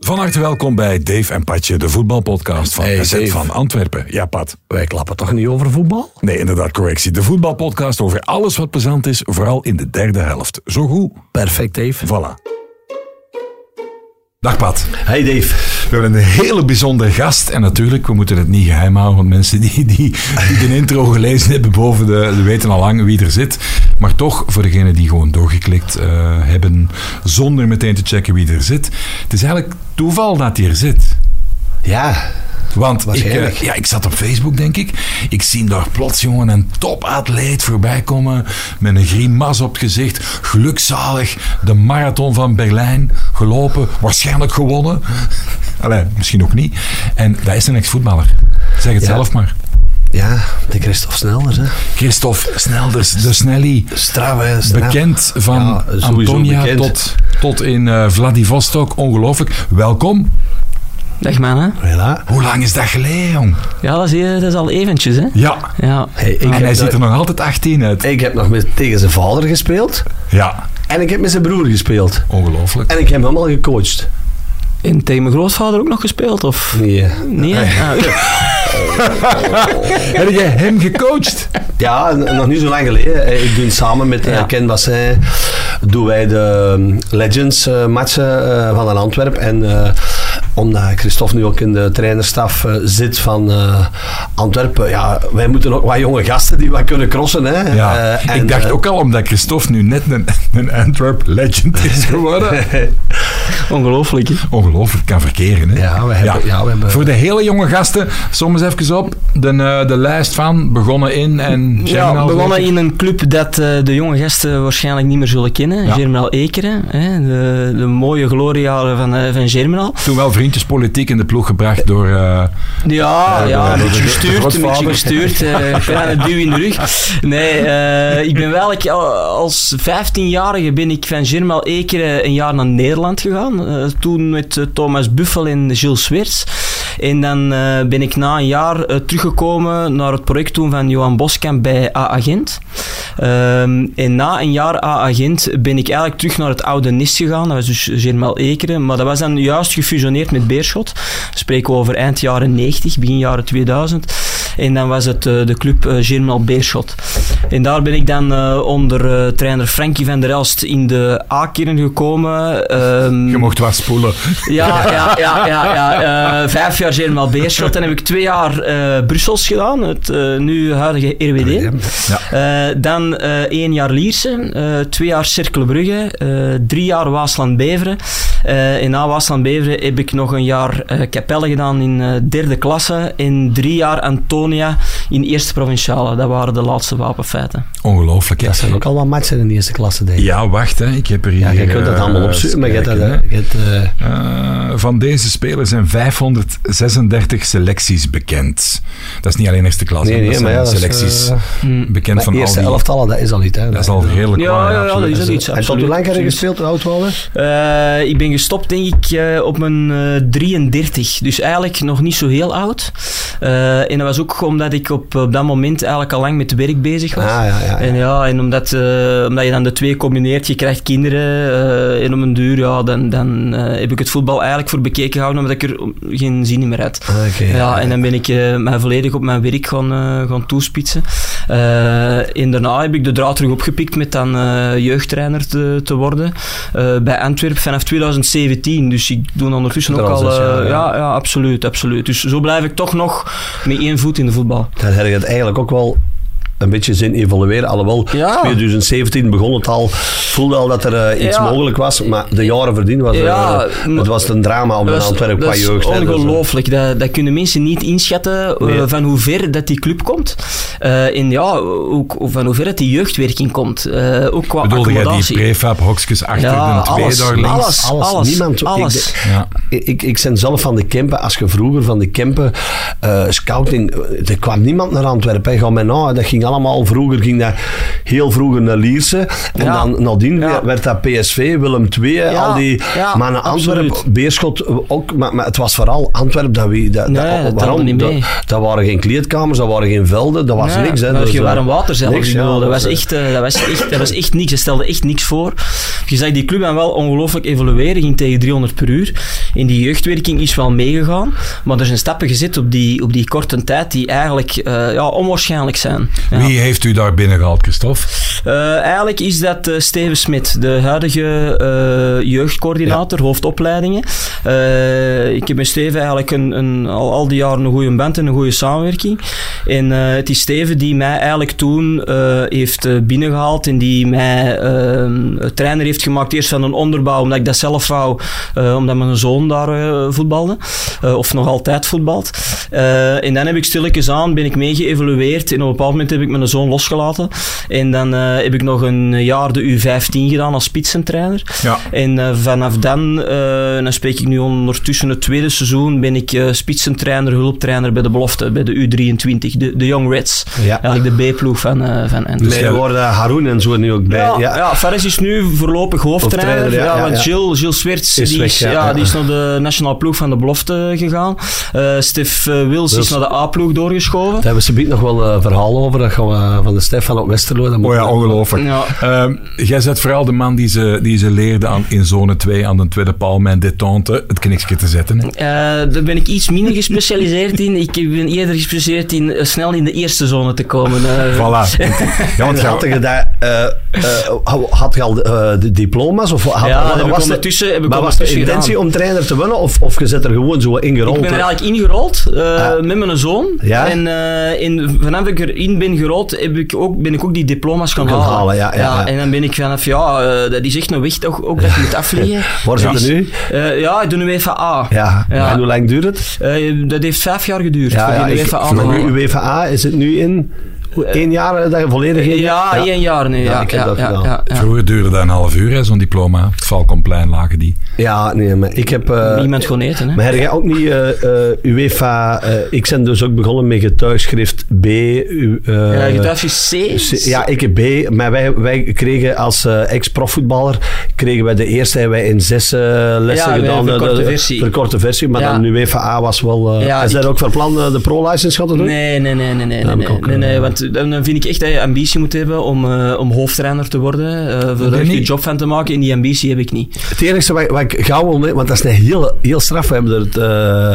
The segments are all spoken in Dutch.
Van harte welkom bij Dave en Patje, de voetbalpodcast van Hey, SZ Dave. van Antwerpen. Ja, Pat. Wij klappen toch niet over voetbal? Nee, inderdaad, correctie. De voetbalpodcast over alles wat plezant is, vooral in de derde helft. Zo goed. Perfect, Dave. Voilà. Dag Pat. Hey Dave. We hebben een hele bijzondere gast. En natuurlijk, we moeten het niet geheim houden. Want mensen die, die, die de intro gelezen hebben boven, de, weten al lang wie er zit. Maar toch, voor degenen die gewoon doorgeklikt eh, hebben, zonder meteen te checken wie er zit. Het is eigenlijk toeval dat hij er zit. Ja, Want ik, eh, ja, ik zat op Facebook, denk ik. Ik zie daar plots jongen een topatleet voorbij komen. Met een grimas op het gezicht. Gelukzalig. De marathon van Berlijn gelopen. Waarschijnlijk gewonnen. Allee, misschien ook niet. En dat is een ex-voetballer. Zeg het Ja. zelf maar. ja, de Christophe Snelders. Hè. Christophe Snelders, de Snelly. Straf. Bekend van Ja, Antonia bekend. Tot, tot in eh, Vladivostok. Ongelooflijk. Welkom. Dag man, hè? Ja. Hoe lang is dat geleden, jong? Ja, dat is, eh, dat is al eventjes, hè? Ja. Ja. Hey, ik, En hij ziet er nog altijd 18 uit. ik heb nog met, tegen zijn vader gespeeld. Ja. En ik heb met zijn broer gespeeld. Ongelooflijk. En ik heb hem al gecoacht. En tegen mijn grootvader ook nog gespeeld, of? Nee. Nee? Ah, Heb jij hem gecoacht? Ja, nog niet zo lang geleden. Eh, Ik doe samen met eh, Ja. Ken Bassin doen wij de um, Legends matchen eh, van een Antwerp. En eh, omdat Christophe nu ook in de trainerstaf eh, zit van eh, Antwerpen, ja, wij moeten ook wat jonge gasten die wat kunnen crossen. Hè. Ja, Eh, en, ik dacht ook al omdat Christophe nu net een, een Antwerp legend is geworden. Ongelooflijk, hè? Ongelooflijk, kan verkeren. Hè? Ja, we hebben- ja, we hebben- Voor de hele jonge gasten, som eens even op. De, eh, de lijst van begonnen in en Ja, Germinal begonnen zeker? in een club dat eh, de jonge gasten waarschijnlijk niet meer zullen kennen. Ja. Germinal Ekeren, hè? De, de mooie gloriejaren van, van Germinal. Toen wel vriendjespolitiek in de ploeg gebracht door... eh, Ja, ja, de- een beetje gestuurd, een beetje gestuurd. eh, Een kleine duw in de rug. Nee, eh, ik ben wel, ik, als 15-jarige ben ik van Germinal Ekeren een jaar naar Nederland gegaan. Eh, toen met eh, Thomas Buffel en Gilles Sweerts. En dan eh, ben ik na een jaar eh, teruggekomen naar het project toen van Johan Boskamp bij A-Agent. Ehm, en na een jaar A-Agent ben ik eigenlijk terug naar het oude NIS gegaan. Dat was dus Germinal Ekeren. Maar dat was dan juist gefusioneerd met Beerschot. Dan spreken we over eind jaren 90, begin jaren 2000. En dan was het eh, de club eh, Germinal Beerschot. En daar ben ik dan eh, onder trainer Frankie van der Elst in de A-kern gekomen. Ehm, je mocht wat spoelen. ja, ja, ja, ja, ja. Vijf jaar Germinal Beerschot. Dan heb ik twee jaar Brussels gedaan, het nu huidige RWD. Ja. Dan één jaar Lierse, twee jaar Cercle Brugge, eh, drie jaar Waasland-Beveren. En na Waasland-Beveren heb ik nog een jaar eh Capelle gedaan in derde klasse en drie jaar Antonia in eerste provinciale. Dat waren de laatste wapenfeiten. Ongelooflijk, hè? Dat zijn ook al wat matchen in de eerste klasse, denk ik. Ja, wacht, hè. ik heb er hier... Ja, je kunt dat eh, allemaal opzoeken, maar je hebt dat... eh, hè. je hebt, eh, van deze spelers zijn 536 selecties bekend. Dat is niet alleen eerste klas, hè. nee, dat zijn maar ja, dat is, selecties eh, Hm. bekend maar van al eerste die... elftallen, dat is al niet. Hè. Dat is al redelijk Ja, waar, ja, ja, dat is En iets, tot absoluut. hoe lang heb je Absoluut. gespeeld? Oud je? Eh, ik ben gestopt, denk ik, eh, op mijn eh 33. Dus eigenlijk nog niet zo heel oud. Eh, en dat was ook omdat ik op, op dat moment eigenlijk al lang met werk bezig was. Ah, ja, ja. ja. En ja, en omdat, eh, omdat je dan de twee combineert, je krijgt kinderen eh, en om een duur, ja, dan, dan eh, heb ik het voetbal eigenlijk voor bekeken gehouden, omdat ik er geen zin meer had. Ah, Ja, en dan ben ik mij volledig op mijn werk gaan, gaan toespitsen. Eh, en daarna heb ik de draad terug opgepikt met dan eh, jeugdtrainer te, te worden eh, bij Antwerpen vanaf 2017. Dus ik doe ondertussen ook al... Ja, ja. absoluut, absoluut. Dus zo blijf ik toch nog met één voet in de voetbal. Dan heb je het eigenlijk ook wel een beetje zien evolueren. Alhoewel, Ja. 2017 begon het al, voelde al dat er eh, iets Ja. mogelijk was, maar de jaren verdiend was, eh, Ja, het was een drama om is- Antwerpen qua dat is jeugd. hè. Dus, eh, ongelooflijk. Dat, dat kunnen mensen niet inschatten eh, Nee. van hoe ver dat die club komt. Eh en ja, ook van hoe ver dat die jeugdwerking komt. Eh, ook qua Bedoelde jij die accommodatie. prefab hokjes achter ja, de twee alles, daar links? alles, Alles, alles, niemand- ik alles. denk- Ja. Ik, ik, ik ben zelf van de Kempen. Als je vroeger van de Kempen eh, scouting... Er kwam niemand naar Antwerpen. Ga mij na, dat ging allemaal. Vroeger ging dat heel vroeger naar Lierse. En Ja. dan nadien Ja. werd dat PSV, Willem II, al die ja, mannen Antwerpen. Beerschot ook. Maar, maar het was vooral Antwerpen dat we... Dat, Nee, dat, waarom? niet Dat, mee. dat waren geen kleedkamers, dat waren geen velden, dat was Nee, niks. Hè. Dat was Dus, geen warm water zelfs. niks, ik ja, bedoel, dat, was echt, eh, dat, was echt, dat was echt niks. Dat stelde echt niks voor. Je zag die club dan wel ongelooflijk evolueren. Ging tegen 300 per uur. In die jeugdwerking is wel meegegaan. Maar er zijn stappen gezet op die, op die korte tijd die eigenlijk eh, ja, onwaarschijnlijk zijn. Ja. Wie heeft u daar binnen gehaald, Christophe? Eh, eigenlijk is dat eh, Steven Smit, de huidige eh, jeugdcoördinator, hoofdopleidingen. Eh, ik heb met Steven eigenlijk een, een, al, al die jaren een goede band en een goede samenwerking. En eh, het is Steven die mij eigenlijk toen heeft eh, binnengehaald en die mij eh, trainer heeft gemaakt. Eerst van een onderbouw, omdat ik dat zelf wou, omdat mijn zoon daar voetbalde. Of nog altijd voetbalt. En dan heb ik stilletjes aan, ben ik mee geëvolueerd. En op een bepaald moment heb ik mijn zoon losgelaten. En dan heb ik nog een jaar de U15 gedaan als spitsentrainer. Ja. En eh, vanaf dan, eh, en dan spreek ik nu ondertussen het tweede seizoen, ben ik eh spitsentrainer, hulptrainer bij de belofte, bij de U23, de, de Young Reds. Ja. Eigenlijk de B-ploeg van, eh van Antwerpen. Nee, er worden Haroun en zo nu ook bij. Ja, Ja, ja. Fares is nu voorlopig hoofdtrainer. Ja, want ja. Gilles, Gilles Swerts Is die, weg, is, ja, die is naar de nationale ploeg van de belofte gegaan. Eh Stef Wils is naar de A-ploeg doorgeschoven. Daar hebben ze biedt nog wel een verhaal over. Dat gaan we van de Stefan op Westerlo. Dat Oh ja, ongelooflijk. Ja. Ehm, jij bent vooral de man die ze, die ze leerde aan, in zone 2 aan de tweede paal mijn detente het kniksje te zetten. hè. Eh, daar ben ik iets minder gespecialiseerd in. Ik ben eerder gespecialiseerd in eh, snel in de eerste zone te komen. eh. Voilà. Ja, want had je dat, eh, eh, had je al de diploma's? Of had, Ja, dat heb ik was de- ondertussen- heb ik maar was de intentie gedaan. om trainer te winnen? Of, of je zit er gewoon zo ingerold? Ik ben er eigenlijk ingerold eh, Ah. met mijn zoon. Ja? En eh, in, vanaf ik erin ben gerold, heb ik ook, ben ik ook die diploma's gaan Gaan halen. halen, ja, ja, ja. En dan ben ik vanaf, ja, eh, dat is echt een weg toch, ook dat je moet afvliegen. Waar zit is- nu? Eh, ja, ik doe nu UEFA A. Ja. Ja. En hoe lang duurt het? Eh, dat heeft vijf jaar geduurd. Ja, voor ja, UEFA A is het nu in hoe, één jaar eh, dat je volledig in Ja, één jaar nu. Ja, Ja, ik heb ja, dat ja, gedaan. ja, ja. Vroeger duurde dat een half uur, hè, zo'n diploma. Op het Valkomplein lagen die. Ja, nee, maar ik heb... eh, Niemand gewoon eten, hè? Maar heb jij ook niet eh, eh, UEFA... eh, ik ben dus ook begonnen met getuigschrift B. eh, Ja, getuigschrift C. C- Ja, ik heb B, maar wij, wij kregen als eh, ex-profvoetballer kregen wij de eerste hebben wij in zes eh, lessen Ja, een gedaan. de- verkorte de, versie. verkorte versie, maar Ja. dan nu UEFA was wel... eh Ja, is dat ik- ook van plan eh, de pro-license gaan te doen? Nee, nee, nee, nee, nee. Ja, nee, nee, eh, nee, want dan dan vind ik echt dat je ambitie moet hebben om, eh, om hoofdtrainer te worden. eh voor er een job van te maken. En die ambitie heb ik niet. Het enige wat, wat ik gauw wil mee- want dat is een heel, heel straf. We hebben er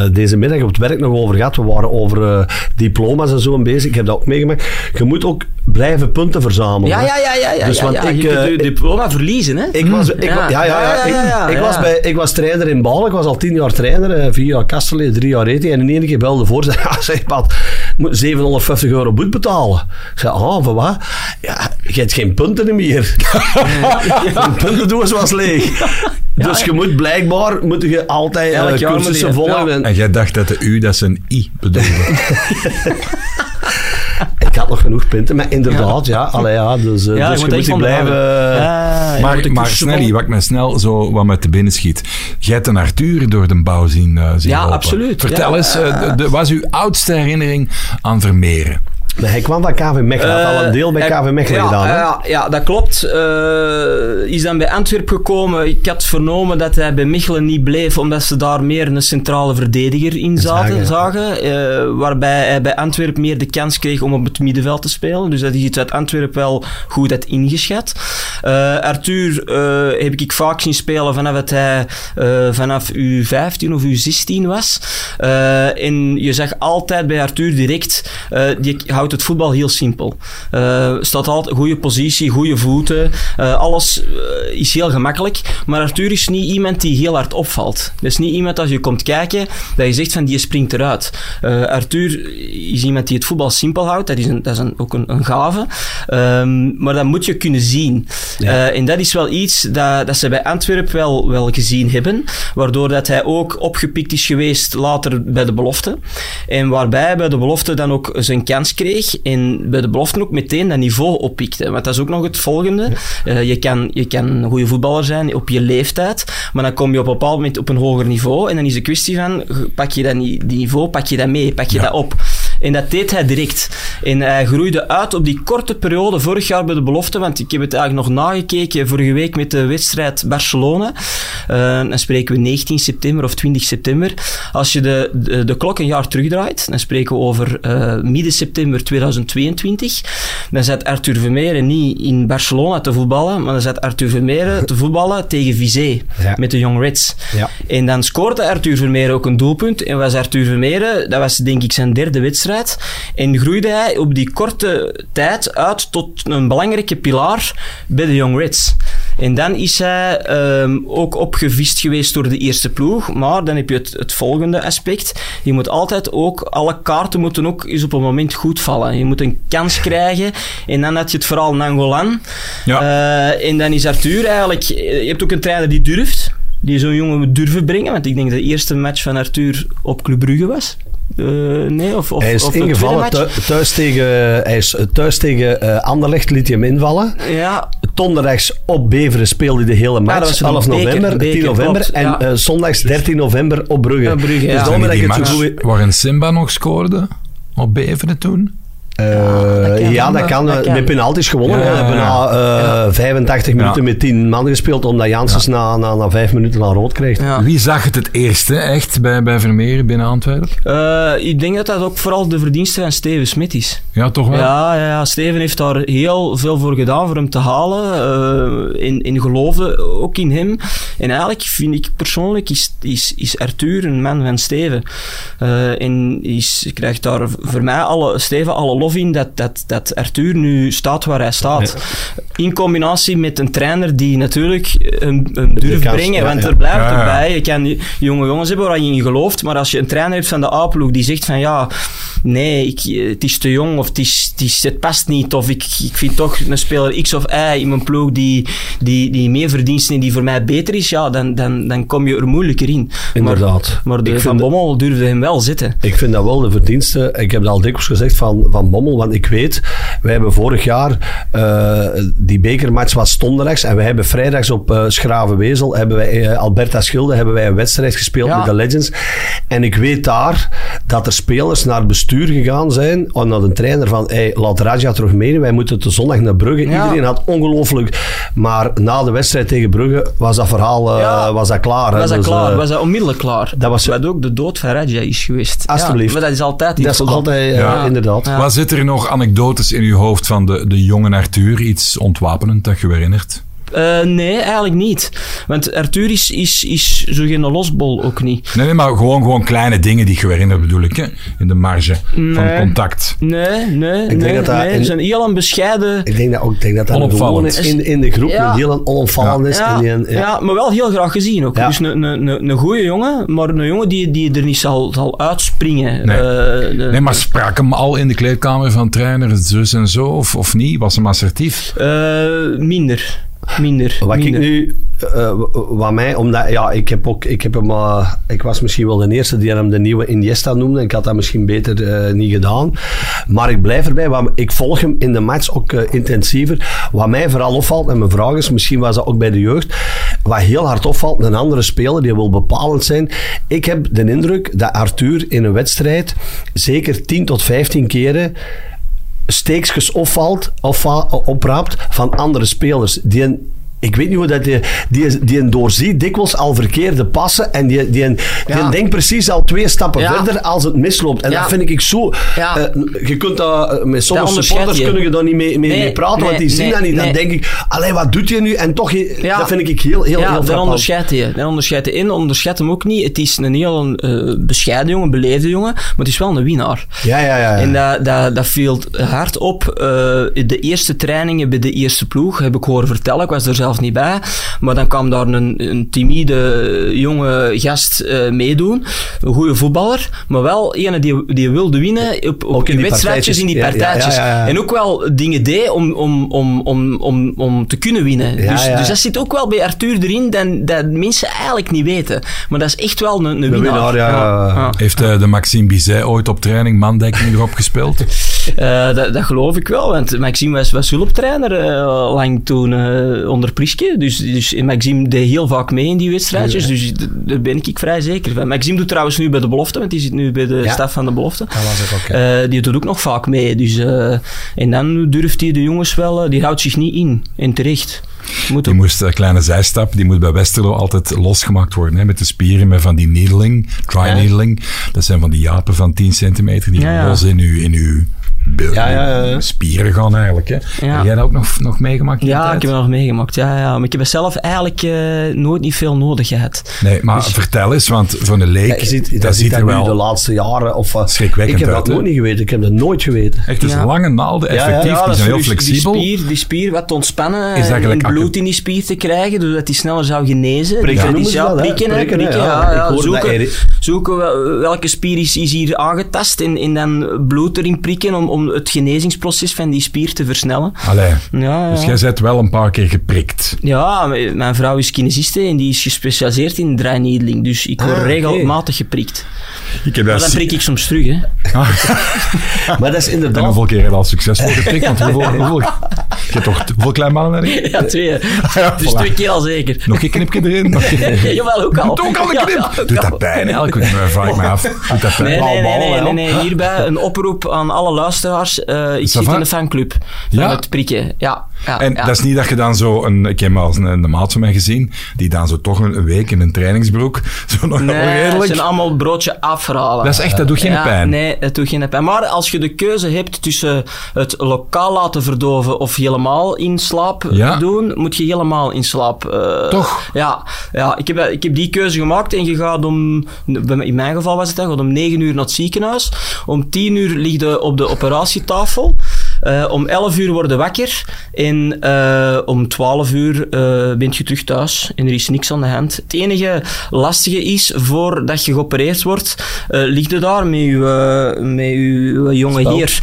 eh, deze middag op het werk nog over gehad. We waren over diploma's en zo bezig. Ik heb dat ook meegemaakt. Je moet ook blijven punten verzamelen. Ja, ja, ja, ja. ja, Dus want ja. ik, je kunt je diploma verliezen, hè? Ik was, ik, Ja. ja, ja, ik, was bij, ik was trainer in Balen. Ik was al tien jaar trainer. vier jaar Kasterlee, drie jaar eten. En in één keer belde voor. Zeg Pat, je moet 750 euro boet betalen. Ik zei, ah, voor wat? Ja, je hebt geen punten meer. Een puntendoos was leeg. Dus je moet blijkbaar moet je altijd Elk jaar moet cursussen volgen. ja. En jij dacht dat de U, dat ze een I bedoelde. Ik had nog genoeg punten, maar inderdaad, ja. Allee, ja dus, eh, Ja, dus je je moet blijven... Ja, ja, je moet maar de maar volgen. wat mij snel zo wat met te binnen schiet. Jij hebt een Arthur door de bouw zien, eh, zien Ja, lopen. absoluut. Vertel Ja. eens, eh, de, de- wat is uw oudste herinnering aan Vermeeren? Hij kwam van KV Mechelen. Had al een deel bij Eh, KV Mechelen ja, gedaan. hè? Ja, ja, dat klopt. Eh, is dan bij Antwerpen gekomen. Ik had vernomen dat hij bij Mechelen niet bleef, omdat ze daar meer een centrale verdediger in zaten, Zagen, zagen. eh, waarbij hij bij Antwerpen meer de kans kreeg om op het middenveld te spelen. Dus dat is iets uit Antwerpen wel goed had ingeschat. Eh, Arthur eh, heb ik vaak zien spelen vanaf dat hij eh, vanaf U15 of U16 was. Eh, en je zag altijd bij Arthur direct, eh, die houdt het voetbal heel simpel. Eh, staat altijd goede positie, goede voeten. eh, alles eh, is heel gemakkelijk. Maar Arthur is niet iemand die heel hard opvalt. Dat is niet iemand als je komt kijken dat je zegt van die springt eruit. Arthur is iemand die het voetbal simpel houdt. Dat is, een, dat is een, ook een, een gave. Ehm, maar dat moet je kunnen zien. Ja. En dat is wel iets dat, dat ze bij Antwerpen wel, wel gezien hebben. Waardoor dat hij ook opgepikt is geweest later bij de belofte. En waarbij hij bij de belofte dan ook zijn kans kreeg. En bij de belofte ook meteen dat niveau oppikte. Want dat is ook nog het volgende. Eh, je, kan, je kan een goede voetballer zijn op je leeftijd. Maar dan kom je op een bepaald moment op een hoger niveau. En dan is de kwestie van, pak je dat niveau, pak je dat mee, pak je Ja. dat op. En dat deed hij direct. En hij groeide uit op die korte periode vorig jaar bij de belofte, want ik heb het eigenlijk nog nagekeken vorige week met de wedstrijd Barcelona. Uh, dan spreken we 19 september of 20 september. Als je de, de, de klok een jaar terugdraait, dan spreken we over uh, midden september 2022. Dan zat Arthur Vermeeren niet in Barcelona te voetballen, maar dan zat Arthur Vermeeren te voetballen tegen Vizé Ja. met de Young Reds. Ja. En dan scoorde Arthur Vermeeren ook een doelpunt. En was Arthur Vermeeren, dat was denk ik zijn derde wedstrijd. En groeide hij op die korte tijd uit tot een belangrijke pilaar bij de Young Reds. En dan is hij ehm, ook opgevist geweest door de eerste ploeg. Maar dan heb je het, het volgende aspect. Je moet altijd ook, alle kaarten moeten ook eens op een moment goed vallen. Je moet een kans krijgen. En dan had je het vooral Nangolan. Ja. Eh, en dan is Arthur eigenlijk... Je hebt ook een trainer die durft. Die zo'n jongen durven brengen. Want ik denk dat de eerste match van Arthur op Club Brugge was. Eh, nee, of, of, Hij is of ingevallen thuis tegen, hij is thuis tegen eh, Anderlecht, liet hij hem invallen. Ja, Donderdags op Beveren speelde hij de hele dat match, was een 11 beker- november, beker, 10 november. klopt, en ja. eh, zondags 13 november op Brugge. Brugge, ja. Dus ik die het zo goed... waarin Simba nog scoorde? Op Beveren toen? Eh, dat kan. ja, dat kan. Dat eh, kan. Met penalties gewonnen. Ja, We hebben na eh, 85 minuten met 10 man gespeeld, omdat Janssens na, na, na 5 minuten al rood kreeg. ja. Wie zag het het eerste echt bij, bij Vermeer binnen Antwerpen? Eh, ik denk dat dat ook vooral de verdienste van Steven Smit is. Ja, toch wel? Ja, ja, ja, Steven heeft daar heel veel voor gedaan voor hem te halen. eh in, in geloofde ook in hem. En eigenlijk vind ik persoonlijk is, is, is Arthur een man van Steven. Eh, en is, krijgt daar voor mij alle, Steven alle lof in dat, dat, dat Arthur nu staat waar hij staat. In combinatie met een trainer die natuurlijk hem, hem durft kans, brengen. ja, want ja. er blijft erbij. Je kan jonge jongens hebben waar je in gelooft. Maar als je een trainer hebt van de A-ploeg die zegt van ja, nee, ik, het is te jong of het, is, het, is, het past niet. Of ik, ik vind toch een speler X of Y in mijn ploeg die, die, die meer verdiensten en die voor mij beter is. Ja, dan, dan, dan kom je er moeilijker in. Inderdaad. Maar, maar de Ik Van vind- Bommel durfde hem wel zitten. Ik vind dat wel de verdienste. Ik heb dat al dikwijls gezegd van, van Bommel, want ik weet, wij hebben vorig jaar eh, die bekermatch was donderdags en wij hebben vrijdags op eh Schravenwezel, hebben wij, eh, Alberta Schilde, hebben wij een wedstrijd gespeeld Ja. met de Legends. En ik weet daar dat er spelers naar het bestuur gegaan zijn, of naar de trainer van, hey, laat Raja terug mee, wij moeten de zondag naar Brugge. Ja. Iedereen had ongelooflijk, maar na de wedstrijd tegen Brugge was dat verhaal eh, Ja. was dat klaar. Was dat Dus, klaar? was dat onmiddellijk klaar? dat was- Wat ook de dood van Raja is geweest. Alsjeblieft. Ja, maar dat is altijd dat is altijd, Ja. inderdaad. Ja. Wat zit er nog anekdotes in uw hoofd van de, de jonge Arthur? Iets ontwapenend dat je herinnert? Eh, nee, eigenlijk niet. Want Arthur is, is, is zo geen losbol ook niet. Nee, nee, maar gewoon, gewoon kleine dingen die je herinnert bedoel ik, hè? in de marge van contact. Nee, nee, denk nee. dat dat nee. in- Ze zijn heel een bescheiden... Ik denk dat ook ik denk dat dat een Onopvallend. in, in de groep Ja. een heel onopvallend is. Ja, en die een- ja. ja. maar wel heel graag gezien ook. Ja. Dus een, een, een, een goede jongen, maar een jongen die, die er niet zal, zal uitspringen. Nee. Eh, de- Nee, maar sprak hem al in de kleedkamer van trainer, zus en zo, of, of niet? Was hem assertief? eh, minder. Minder. Wat minder. ik nu, eh, wat mij, omdat, ja, ik heb ook, ik heb hem, eh, ik was misschien wel de eerste die hem de nieuwe Iniesta noemde. Ik had dat misschien beter eh, niet gedaan. Maar ik blijf erbij, wat, ik volg hem in de match ook intensiever. Wat mij vooral opvalt, en mijn vraag is, misschien was dat ook bij de jeugd, wat heel hard opvalt, een andere speler die wil bepalend zijn. Ik heb de indruk dat Arthur in een wedstrijd zeker 10 tot 15 keren steekjes opvalt of opraapt van andere spelers. Die een, ik weet niet hoe dat die, die, die een doorziet dikwijls al verkeerde passen en die, die, een, die Ja. denkt precies al twee stappen Ja. verder als het misloopt. En Ja. dat vind ik zo... Eh, je kunt dat, eh, met sommige onderscheid supporters je. kunnen je daar niet mee, mee, Nee, mee praten, want die nee, zien dat niet. Dan denk ik, allee, wat doet je nu? En toch, je- Ja. dat vind ik heel, heel, ja, heel daar onderscheidt hij in. Onderscheidt hem ook niet. Het is een heel eh, bescheiden jongen, beleefde jongen, maar het is wel een winnaar. Ja, ja, ja. En dat, dat, dat viel hard op. eh, de eerste trainingen bij de eerste ploeg heb ik horen vertellen. Ik was er zelf niet bij. Maar dan kwam daar een, een timide jonge gast eh, meedoen. Een goede voetballer. Maar wel ene die, die wilde winnen op, op Ook in die wedstrijdjes, in die partijtjes. Ja, ja, partijtjes. ja, ja, ja. En ook wel dingen deed om, om, om, om, om, om te kunnen winnen. Ja, dus, ja. dus dat zit ook wel bij Arthur erin. Dat, dat mensen eigenlijk niet weten. Maar dat is echt wel een, een winnaar. winnaar, ja, ja, ja. Heeft eh, de Maxime Bizet ooit op training mandekking erop gespeeld? Eh, dat, dat geloof ik wel, want Maxime was, was hulptrainer lang toen eh, onder Dus, dus Maxime deed heel vaak mee in die wedstrijdjes. Dus daar ben ik vrij zeker van. Maxime doet trouwens nu bij de belofte, want die zit nu bij de Ja. staf van de belofte. Dat was ook. Eh, die doet ook nog vaak mee. Dus, eh, en dan durft hij de jongens wel, eh, die houdt zich niet in. En terecht. Moet Die moest, een kleine zijstap, die moet bij Westerlo altijd losgemaakt worden. Hè, met de spieren, met van die needling, dry needling. Dat zijn van die japen van 10 centimeter die los in uw, in uw Ja, ja, ja. spieren gaan eigenlijk. Hè. Heb jij dat ook nog, nog meegemaakt? in Ja, tijd? ik heb dat nog meegemaakt. Ja, ja. Maar ik heb zelf eigenlijk eh, nooit niet veel nodig gehad. Nee, maar Dus- vertel eens, want voor een leek, je ziet, dat, dat ziet er nu wel de laatste jaren. Of, uh, schrikwekkend ik heb dat nooit niet geweten. Ik heb dat nooit geweten. Echt, dus lange naalden, effectief, die zijn heel dus flexibel. Die spier, die spier wat te ontspannen Is en, bloed in die spier te krijgen, zodat die sneller zou genezen. Prikken Dus ja, prikken, Prikken, ja. Zoeken, welke spier is, hier aangetast en dan bloed erin prikken om, om het genezingsproces van die spier te versnellen. Allee, Ja, dus ja. jij bent wel een paar keer geprikt. Ja, mijn vrouw is kinesiste en die is gespecialiseerd in draaineedling. Dus ik word Ah, regelmatig geprikt. Ik heb Maar dan prik ik soms terug, hè. Maar dat is En inderdaad... hoeveel keer heb je al succesvol geprikt? Want hoeveel, hoeveel, je hebt toch hoeveel klein mannen erin? Ja, twee. hè. Ja, Dus voilà. twee keer al zeker. Nog een knipje erin? Nog een... Jawel, ook al. Doe ook al een knip. ja, Doet dat pijn eigenlijk? Ik vraag ik me af. Doet dat pijn? Nee, nee, nee, Bal, nee, nee, nee. Hierbij een oproep aan alle luisteraars. Eh, ik Ça zit in de fanclub van Ja? het prikken. Ja, ja, En ja. dat is niet dat je dan zo een... Ik heb maar eens een, een maat van mij gezien, die dan zo toch een, een week in een trainingsbroek, zo nog Nee, het redelijk... zijn allemaal broodje afhalen. Dat is echt, dat doet geen pijn. Nee, het doet geen pijn. Maar als je de keuze hebt tussen het lokaal laten verdoven of helemaal in slaap Ja. doen, moet je helemaal in slaap. eh, Toch? Ja, ja ik, heb, ik heb die keuze gemaakt en je gaat om, in mijn geval was het dan, gaat om 9 uur naar het ziekenhuis. Om 10 uur lig je op de operatietafel. Eh, om 11 uur word je wakker en eh, om 12 uur eh ben je terug thuis en er is niks aan de hand. Het enige lastige is, voordat je geopereerd wordt, eh lig je daar met je, met je jonge Spel. heer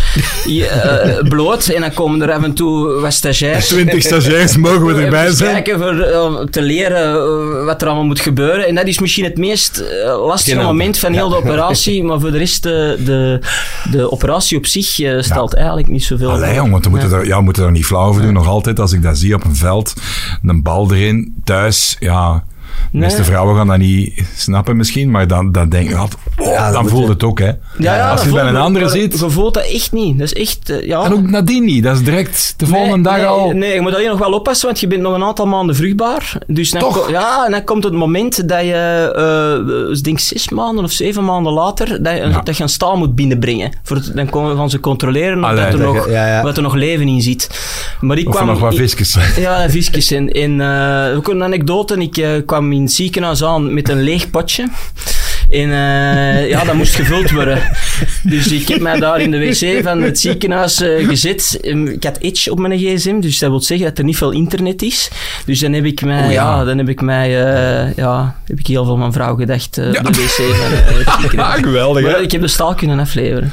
je, bloot en dan komen er af en toe wat stagiairs. 20 stagiairs mogen we erbij zijn. kijken voor, te leren wat er allemaal moet gebeuren. En dat is misschien het meest lastige Geen moment van heel de operatie. Maar voor de rest, de, de, de operatie op zich stelt eigenlijk niet zoveel Allee, voor. jong, want we moeten, er, ja, moeten er niet flauw over doen. Nog altijd, als ik dat zie op een veld, een bal erin, thuis, ja... De meeste Nee. vrouwen gaan dat niet snappen misschien, maar dan, dan denk je altijd, oh, Ja, dat dan voelt je- het ook, hè. Ja, ja, als je bij een andere ziet, Je voelt dat echt niet. Dat is echt... eh, ja. en ook nadien niet. Dat is direct de volgende nee, dag nee, al... Nee, je moet alleen nog wel oppassen, want je bent nog een aantal maanden vruchtbaar. Dus dan, Toch? ko- ja, en dan komt het moment dat je, eh, ik denk zes maanden of zeven maanden later, dat je, Ja. dat je een staal moet binnenbrengen. Voor, het- dan komen gaan ze controleren of Allee, dat er, dat nog, je- ja, ja. wat er nog leven in zit. Maar ik Of er kwam... nog wat visjes zijn. ja, visjes. En, en eh, ook een anekdote. Ik eh, kwam in het ziekenhuis aan met een leeg potje. En eh, ja, dat moest gevuld worden. Dus ik heb mij daar in de wc van het ziekenhuis eh, gezet. Ik had Edge op mijn gsm, dus dat wil zeggen dat er niet veel internet is. Dus dan heb ik mij, Oh, ja. ja. dan heb ik mij, eh, ja, heb ik heel veel van mijn vrouw gedacht Ja. op de wc van het ziekenhuis. Geweldig, Maar ik heb de staal kunnen afleveren.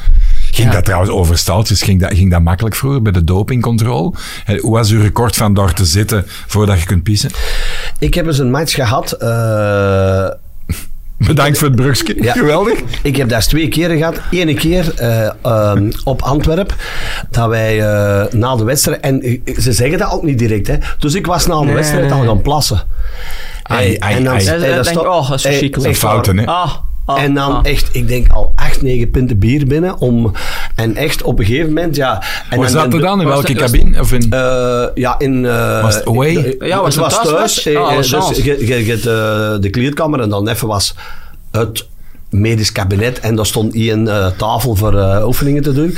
Ging Ja. dat trouwens over staaltjes, ging dat, ging dat makkelijk vroeger bij de dopingcontrole? Hoe was uw record van daar te zitten voordat je kunt pissen? Ik heb eens een match gehad. eh, Bedankt voor het brugje. Ja. Geweldig. Ik heb dat eens twee keren gehad. Ene keer eh, ehm, op Antwerp, dat wij eh, na de wedstrijd... En ze zeggen dat ook niet direct, hè. Dus ik was na de Nee, wedstrijd al gaan plassen. Ai, ai, en dan, ai. Hey, dan dat denk ik, stond- oh, dat is verschrikkelijk. Fouten, hè? Ah, ah, En dan ah. echt, ik denk al acht, negen pinten bier binnen. Om, en echt op een gegeven moment, ja... En Waar zat er dan? In welke cabine? Of in... Eh, ja, in... eh, Was het away? de- Ja, was het was thuis thuis. eh, Ah, de dus je, je, de kleedkamer en dan even was het medisch kabinet en daar stond een eh, tafel voor eh, oefeningen te doen.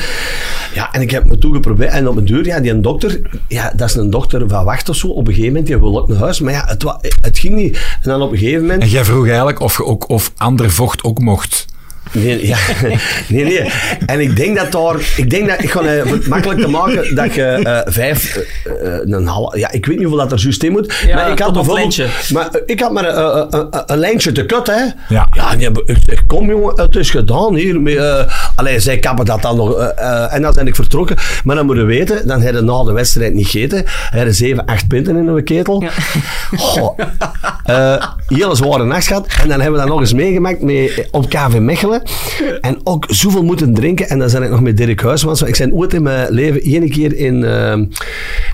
Ja, en ik heb me toe geprobeerd en op een deur, ja, die een dokter, ja, dat is een dokter van wacht of zo, op een gegeven moment, die wil ook naar huis, maar ja, het, het ging niet. En dan op een gegeven moment... En jij vroeg eigenlijk of, je ook, of ander vocht ook mocht. Nee, ja, nee, nee. En ik denk dat daar... Ik denk dat... Ik ga het makkelijk te maken dat je eh, vijf... eh, eh, een half... Ja, ik weet niet hoeveel dat er juist in moet. Ja, maar ik had bijvoorbeeld... Maar ik had maar een lijntje te kut, hè. Ja. Ja, hebben, ik zeg, kom jongen, het is gedaan hier. Met, eh, allee, zij kappen dat dan nog. en dan ben ik vertrokken. Maar dan moet je weten, dan heb je na de wedstrijd niet gegeten. Hij had zeven, acht punten in een ketel. Ja. Goh. Hele zware nacht gehad. En dan hebben we dat nog eens meegemaakt met, op KV Mechelen. En ook zoveel moeten drinken. En dan zijn ik nog met Dirk Huismans. Ik ben ooit in mijn leven één keer in... eh,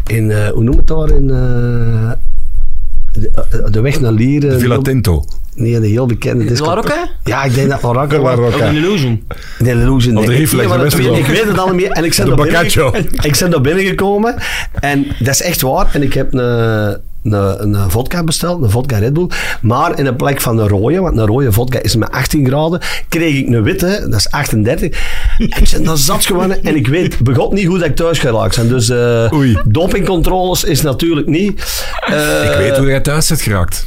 in eh, hoe noem het daar? In... eh, de, de weg naar Lieren. Villa Tinto. Nee, een heel bekende disco. Ja, ik denk dat La Rocca was. Of een illusion? Nee, Illusion. Of de. Reflex, Nee, de dat-. Ik weet het al niet meer. En ik ben De daar binnen- Boccaccio. Ik ben daar binnengekomen. En dat is echt waar. En ik heb een, een, een vodka besteld. Een vodka Red Bull. Maar in de plek van een rode, want een rode vodka is met 18 graden, kreeg ik een witte. Dat is 38. En ik ben dan zat geworden. En ik weet begot niet hoe dat ik thuis geraakt ben. Dus eh dopingcontroles is natuurlijk niet... eh, Ik weet hoe jij thuis zit geraakt.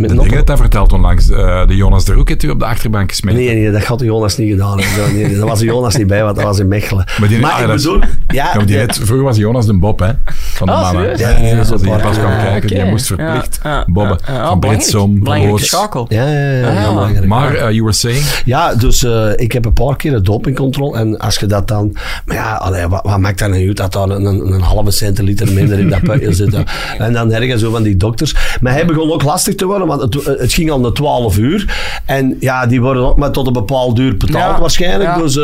Met De dingen dat vertelt onlangs. eh, de Jonas de Roek heeft u op de achterbank gesmeten. Nee, nee, dat had de Jonas niet gedaan. hè. Nee, daar was de Jonas niet bij, want dat was in Mechelen. Maar die- ah, ik dat bedoel... Ja, Ja, maar die ja, net, vroeger was Jonas de Bob, hè? Van de Ah, mannen. Ja, Ja, als hij pas kwam Ah, kijken, die moest verplicht Ja, ja, bobben. ja, ja, van. Britsom, Belangrijke schakel. ja, ja, Ah. Maar, eh, you were saying? Ja, dus eh, ik heb een paar keer een dopingcontrole. En als je dat dan... Maar ja, allee, wat, wat maakt dat nou uit dat daar een, een, een halve centiliter minder in dat puitje zit? En dan ergens zo van die dokters. Maar hij begon ook lastig te worden, want het, het ging al naar 12 uur. En ja, die worden ook maar tot een bepaald uur betaald Ja, waarschijnlijk. ja. Dus,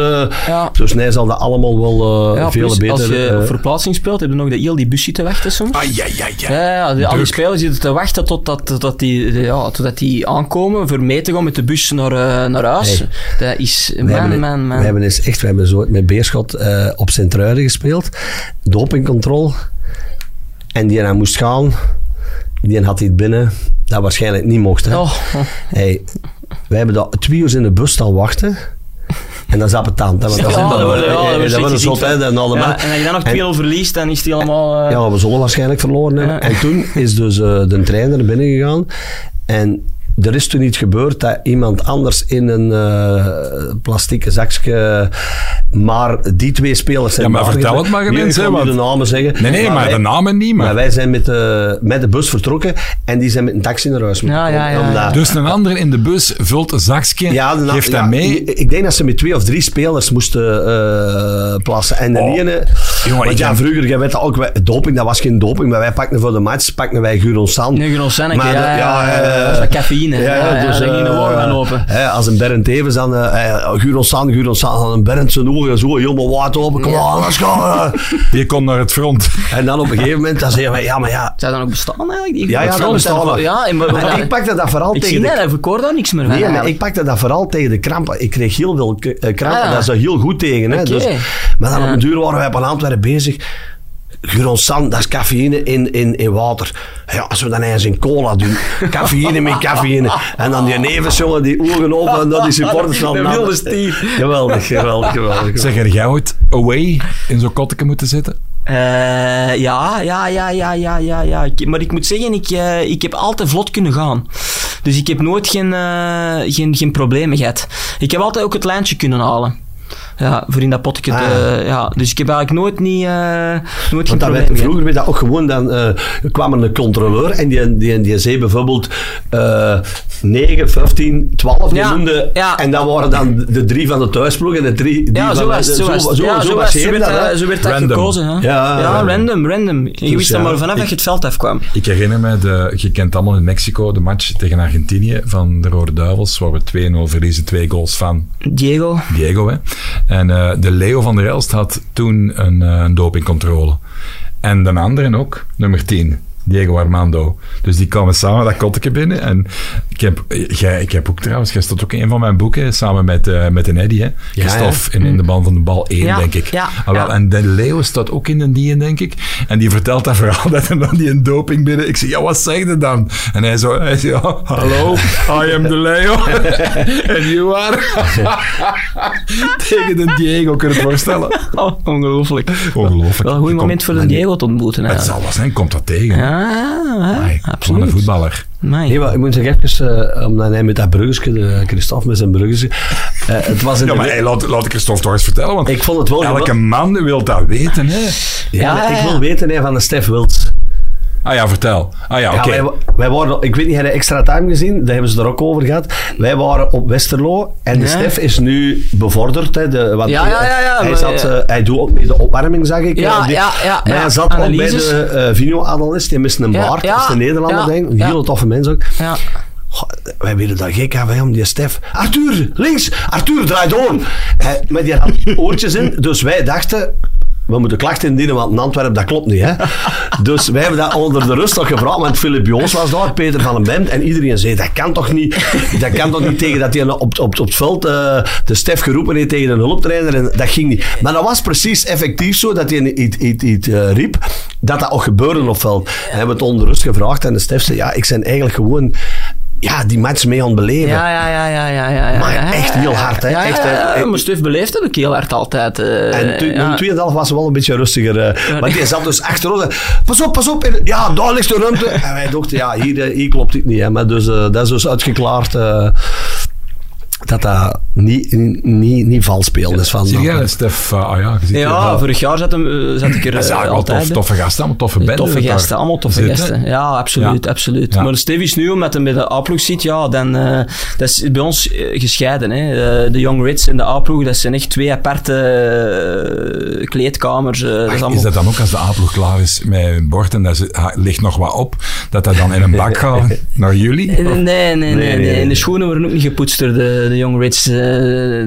Ja. dus nee, zal dat allemaal wel eh veel beter... als je op verplaatsing speelt, heb je nog dat heel die busje te wachten soms. Ah, ja, ja, ja. Ja, die- al die spelers zitten te wachten totdat, totdat, die, ja, totdat die aankomen voor mee te gaan met de bus naar, naar huis. Hey. Dat is... Man, hebben, man, man. we hebben eens echt, we hebben zo met Beerschot op Sint-Truiden gespeeld. Dopingcontrole. En die aan moest gaan. Die had iets binnen dat waarschijnlijk niet mocht. Hè. Oh. Hey, wij hebben dat twee uur in de bus staan wachten. En dat is appetant. Dat, Ja, is- dat wordt- ja, dat wordt dat wordt een ziek, zot, hè. En, allemaal. En als je dan nog En- 2 verliest, dan is die allemaal... eh, ja, we zullen waarschijnlijk verloren hebben. En toen is dus eh, de trainer naar binnen gegaan. En er is toen iets gebeurd dat iemand anders in een eh plastieke zakje... Maar die twee spelers zijn... Ja, maar vertel het maar, mensen, Ik niet de namen zeggen. Nee, nee, maar wij- de namen niet, Maar maar... wij zijn met de, met de bus vertrokken en die zijn met een taxi naar huis moeten Ja, ja, ja, ja. omdat- Dus een ander in de bus vult een zakje, ja, de- geeft ja, dat mee. Ik denk dat ze met twee of drie spelers moesten eh, plassen. En de Oh. ene... Jongen, want ik ja, heb- vroeger, weet dat ook, wij- doping, dat was geen doping, maar wij pakten voor de match, pakten wij Guron San. Nee, Maar ja, ja, ja, ja, eh. Ja, ja, dus, daar ging de eh, woorden van open. hè, als een Bernd Evens dan, uh, Guron San, Guron San, dan een Bernd zijn ogen zo helemaal water open, kom aan, let's go. eh. Die komt naar het front. En dan op een gegeven moment, dan zeggen wij, ja, maar ja, Zou dat nog bestaan eigenlijk? Die Ja, ja, dat nog. Ja, en, maar, ik pakte dat vooral ik tegen zie de dat, ik hoor daar niks meer van. Nee, maar ik pakte dat vooral tegen de krampen. Ik kreeg heel veel eh, krampen. Ah, ja. Dat is er heel goed tegen. Hè? Dus, maar dan Ja. op een duur waren wij op een Antwerpen bezig. Guronsan, dat is cafeïne in, in, in water. Ja, als we dan eens in cola doen. Cafeïne met cafeïne. En dan die nevens, jongen, die ogen open en dan die supporters van... De wilde stier. Geweldig, geweldig, geweldig. Zeg, heb jij ooit away in zo'n kotteke moeten zitten? Eh, ja, ja, ja, ja, ja, ja, ja. Ik- maar ik moet zeggen, ik, eh, ik heb altijd vlot kunnen gaan. Dus ik heb nooit geen, eh, geen, geen problemen gehad. Ik heb altijd ook het lijntje kunnen halen. Ja, voor in dat potje. Ah. te- ja. Dus ik heb eigenlijk nooit, niet, eh, nooit geen Want dat probleem werd, vroeger werd dat ook gewoon, dan eh, kwam er een controleur en die, die, die zei bijvoorbeeld eh 9, 15, 12, die Ja, noemde, ja. en dan waren dan de drie van de thuisploeg en de drie die Ja, van zo was de- het. Zo het. zo, Ja, zo zo was. Zo werd dat, dat- zo werd dat Random. gekozen. Hè? Ja, Ja, random. random, random. Je Dus wist dan maar vanaf ik- dat je het veld afkwam. Ik herinner me, de, je kent allemaal in Mexico de match tegen Argentinië van de Rode Duivels, waar we 2-0 verliezen, twee goals van Diego. Diego. Hè. En eh, de Leo van der Elst had toen een, eh, dopingcontrole. En de andere ook, nummer 10. Diego Armando. Dus die kwamen samen dat kotteke binnen. En ik heb, jij, ik heb ook trouwens, jij stond ook in een van mijn boeken, samen met, eh met een Eddie, hè. Christophe, In, in de band van de bal 1, Ja, denk ik. ja, Ah, wel, ja. En de Leo staat ook in een die, denk ik. En die vertelt dat verhaal dat hem dan die een doping binnen. Ik zeg, ja, wat zeg je dan? En hij zo, hij zei, ja, hallo, I am the Leo. En you are... Tegen de Diego, kun je het voorstellen? Oh, ongelooflijk. Ongelooflijk. Wel een goed moment komt- voor de Diego te ontmoeten. Het zal wel zijn, komt dat tegen. Ja, ja, absoluut. een voetballer. Amai. Nee, maar ik moet zeggen, even, eh, omdat hij met dat bruggetje, de Christophe met zijn bruggetje, eh, het was in Ja, de- maar hey, laat, laat ik Christophe toch eens vertellen, want Ik vond het wel elke man wil dat weten. Hè? Ja, ik wil weten hè, van de Stef Wils. Ah ja, vertel. Ah ja, Ja, oké. wij, wij waren, ik weet niet, heb je extra time gezien? Daar hebben ze er ook over gehad. Wij waren op Westerlo en de Ja. Stef is nu bevorderd. Hè, de, want Ja, ja, ja, ja, hij, maar, zat, ja. eh, hij doet ook mee de opwarming, zag ik. Ja, eh, die- ja, ja, Maar ja. hij zat ook bij de eh Vino-analyst. Die mist een Ja, baard. ja, dat is de Nederlander, ja, denk ik. Een ja. hele toffe mens ook. Ja. Goh, wij werden daar gek aan hem, die Stef. Arthur, links! Arthur, draai door! Hij, maar die had oortjes in, dus wij dachten... we moeten klachten indienen, want in Antwerpen, dat klopt niet. Hè? dus wij hebben dat onder de rust nog gevraagd, want Philip Joos was daar, Peter van den Bent, en iedereen zei, dat kan toch niet, dat kan toch niet tegen dat hij op, op, op het veld uh, de Stef geroepen heeft tegen een hulptrainer, en dat ging niet. Maar dat was precies effectief zo, dat hij iets, uh, riep, dat dat ook gebeurde op het veld. En hebben het onder rust gevraagd, en de Stef zei, ja, ik ben eigenlijk gewoon ja, die match mee aan het beleven. Ja, ja, ja, ja, ja, ja. Maar echt heel hard, hè. Ja, echt, ja, ja, maar Stuf beleeft het ook heel hard altijd. Uh, en tu, ja. tweede helft was wel een beetje rustiger. Uh, maar die zat dus achter ons. Pas op, pas op. Ja, daar ligt de ruimte. En wij dachten, ja, hier, hier klopt het niet. Hè. Maar dus, uh, dat is dus uitgeklaard dat dat niet, niet, niet vals speelde. Dus van, Zie jij, Stef uh, Ajax? Ja, vorig jaar zat, hem, zat ik er uh, ja, altijd. Tof, toffe gasten, allemaal toffe benden. Toffe gasten, allemaal toffe zit, gasten. Ja, absoluut, ja. absoluut. Ja. Maar Stef is nu, omdat hij met de A-ploeg zit, ja, dan, uh, dat is bij ons gescheiden. Hè. de Young Rits en de A-ploeg, dat zijn echt twee aparte kleedkamers. Ach, dat is, allemaal... is, dat dan ook als de A-ploeg klaar is met een bord en daar ligt nog wat op, dat dat dan in een bak gaat naar jullie? Nee, nee, nee. nee, de schoenen worden ook niet gepoetst door de de Young uh,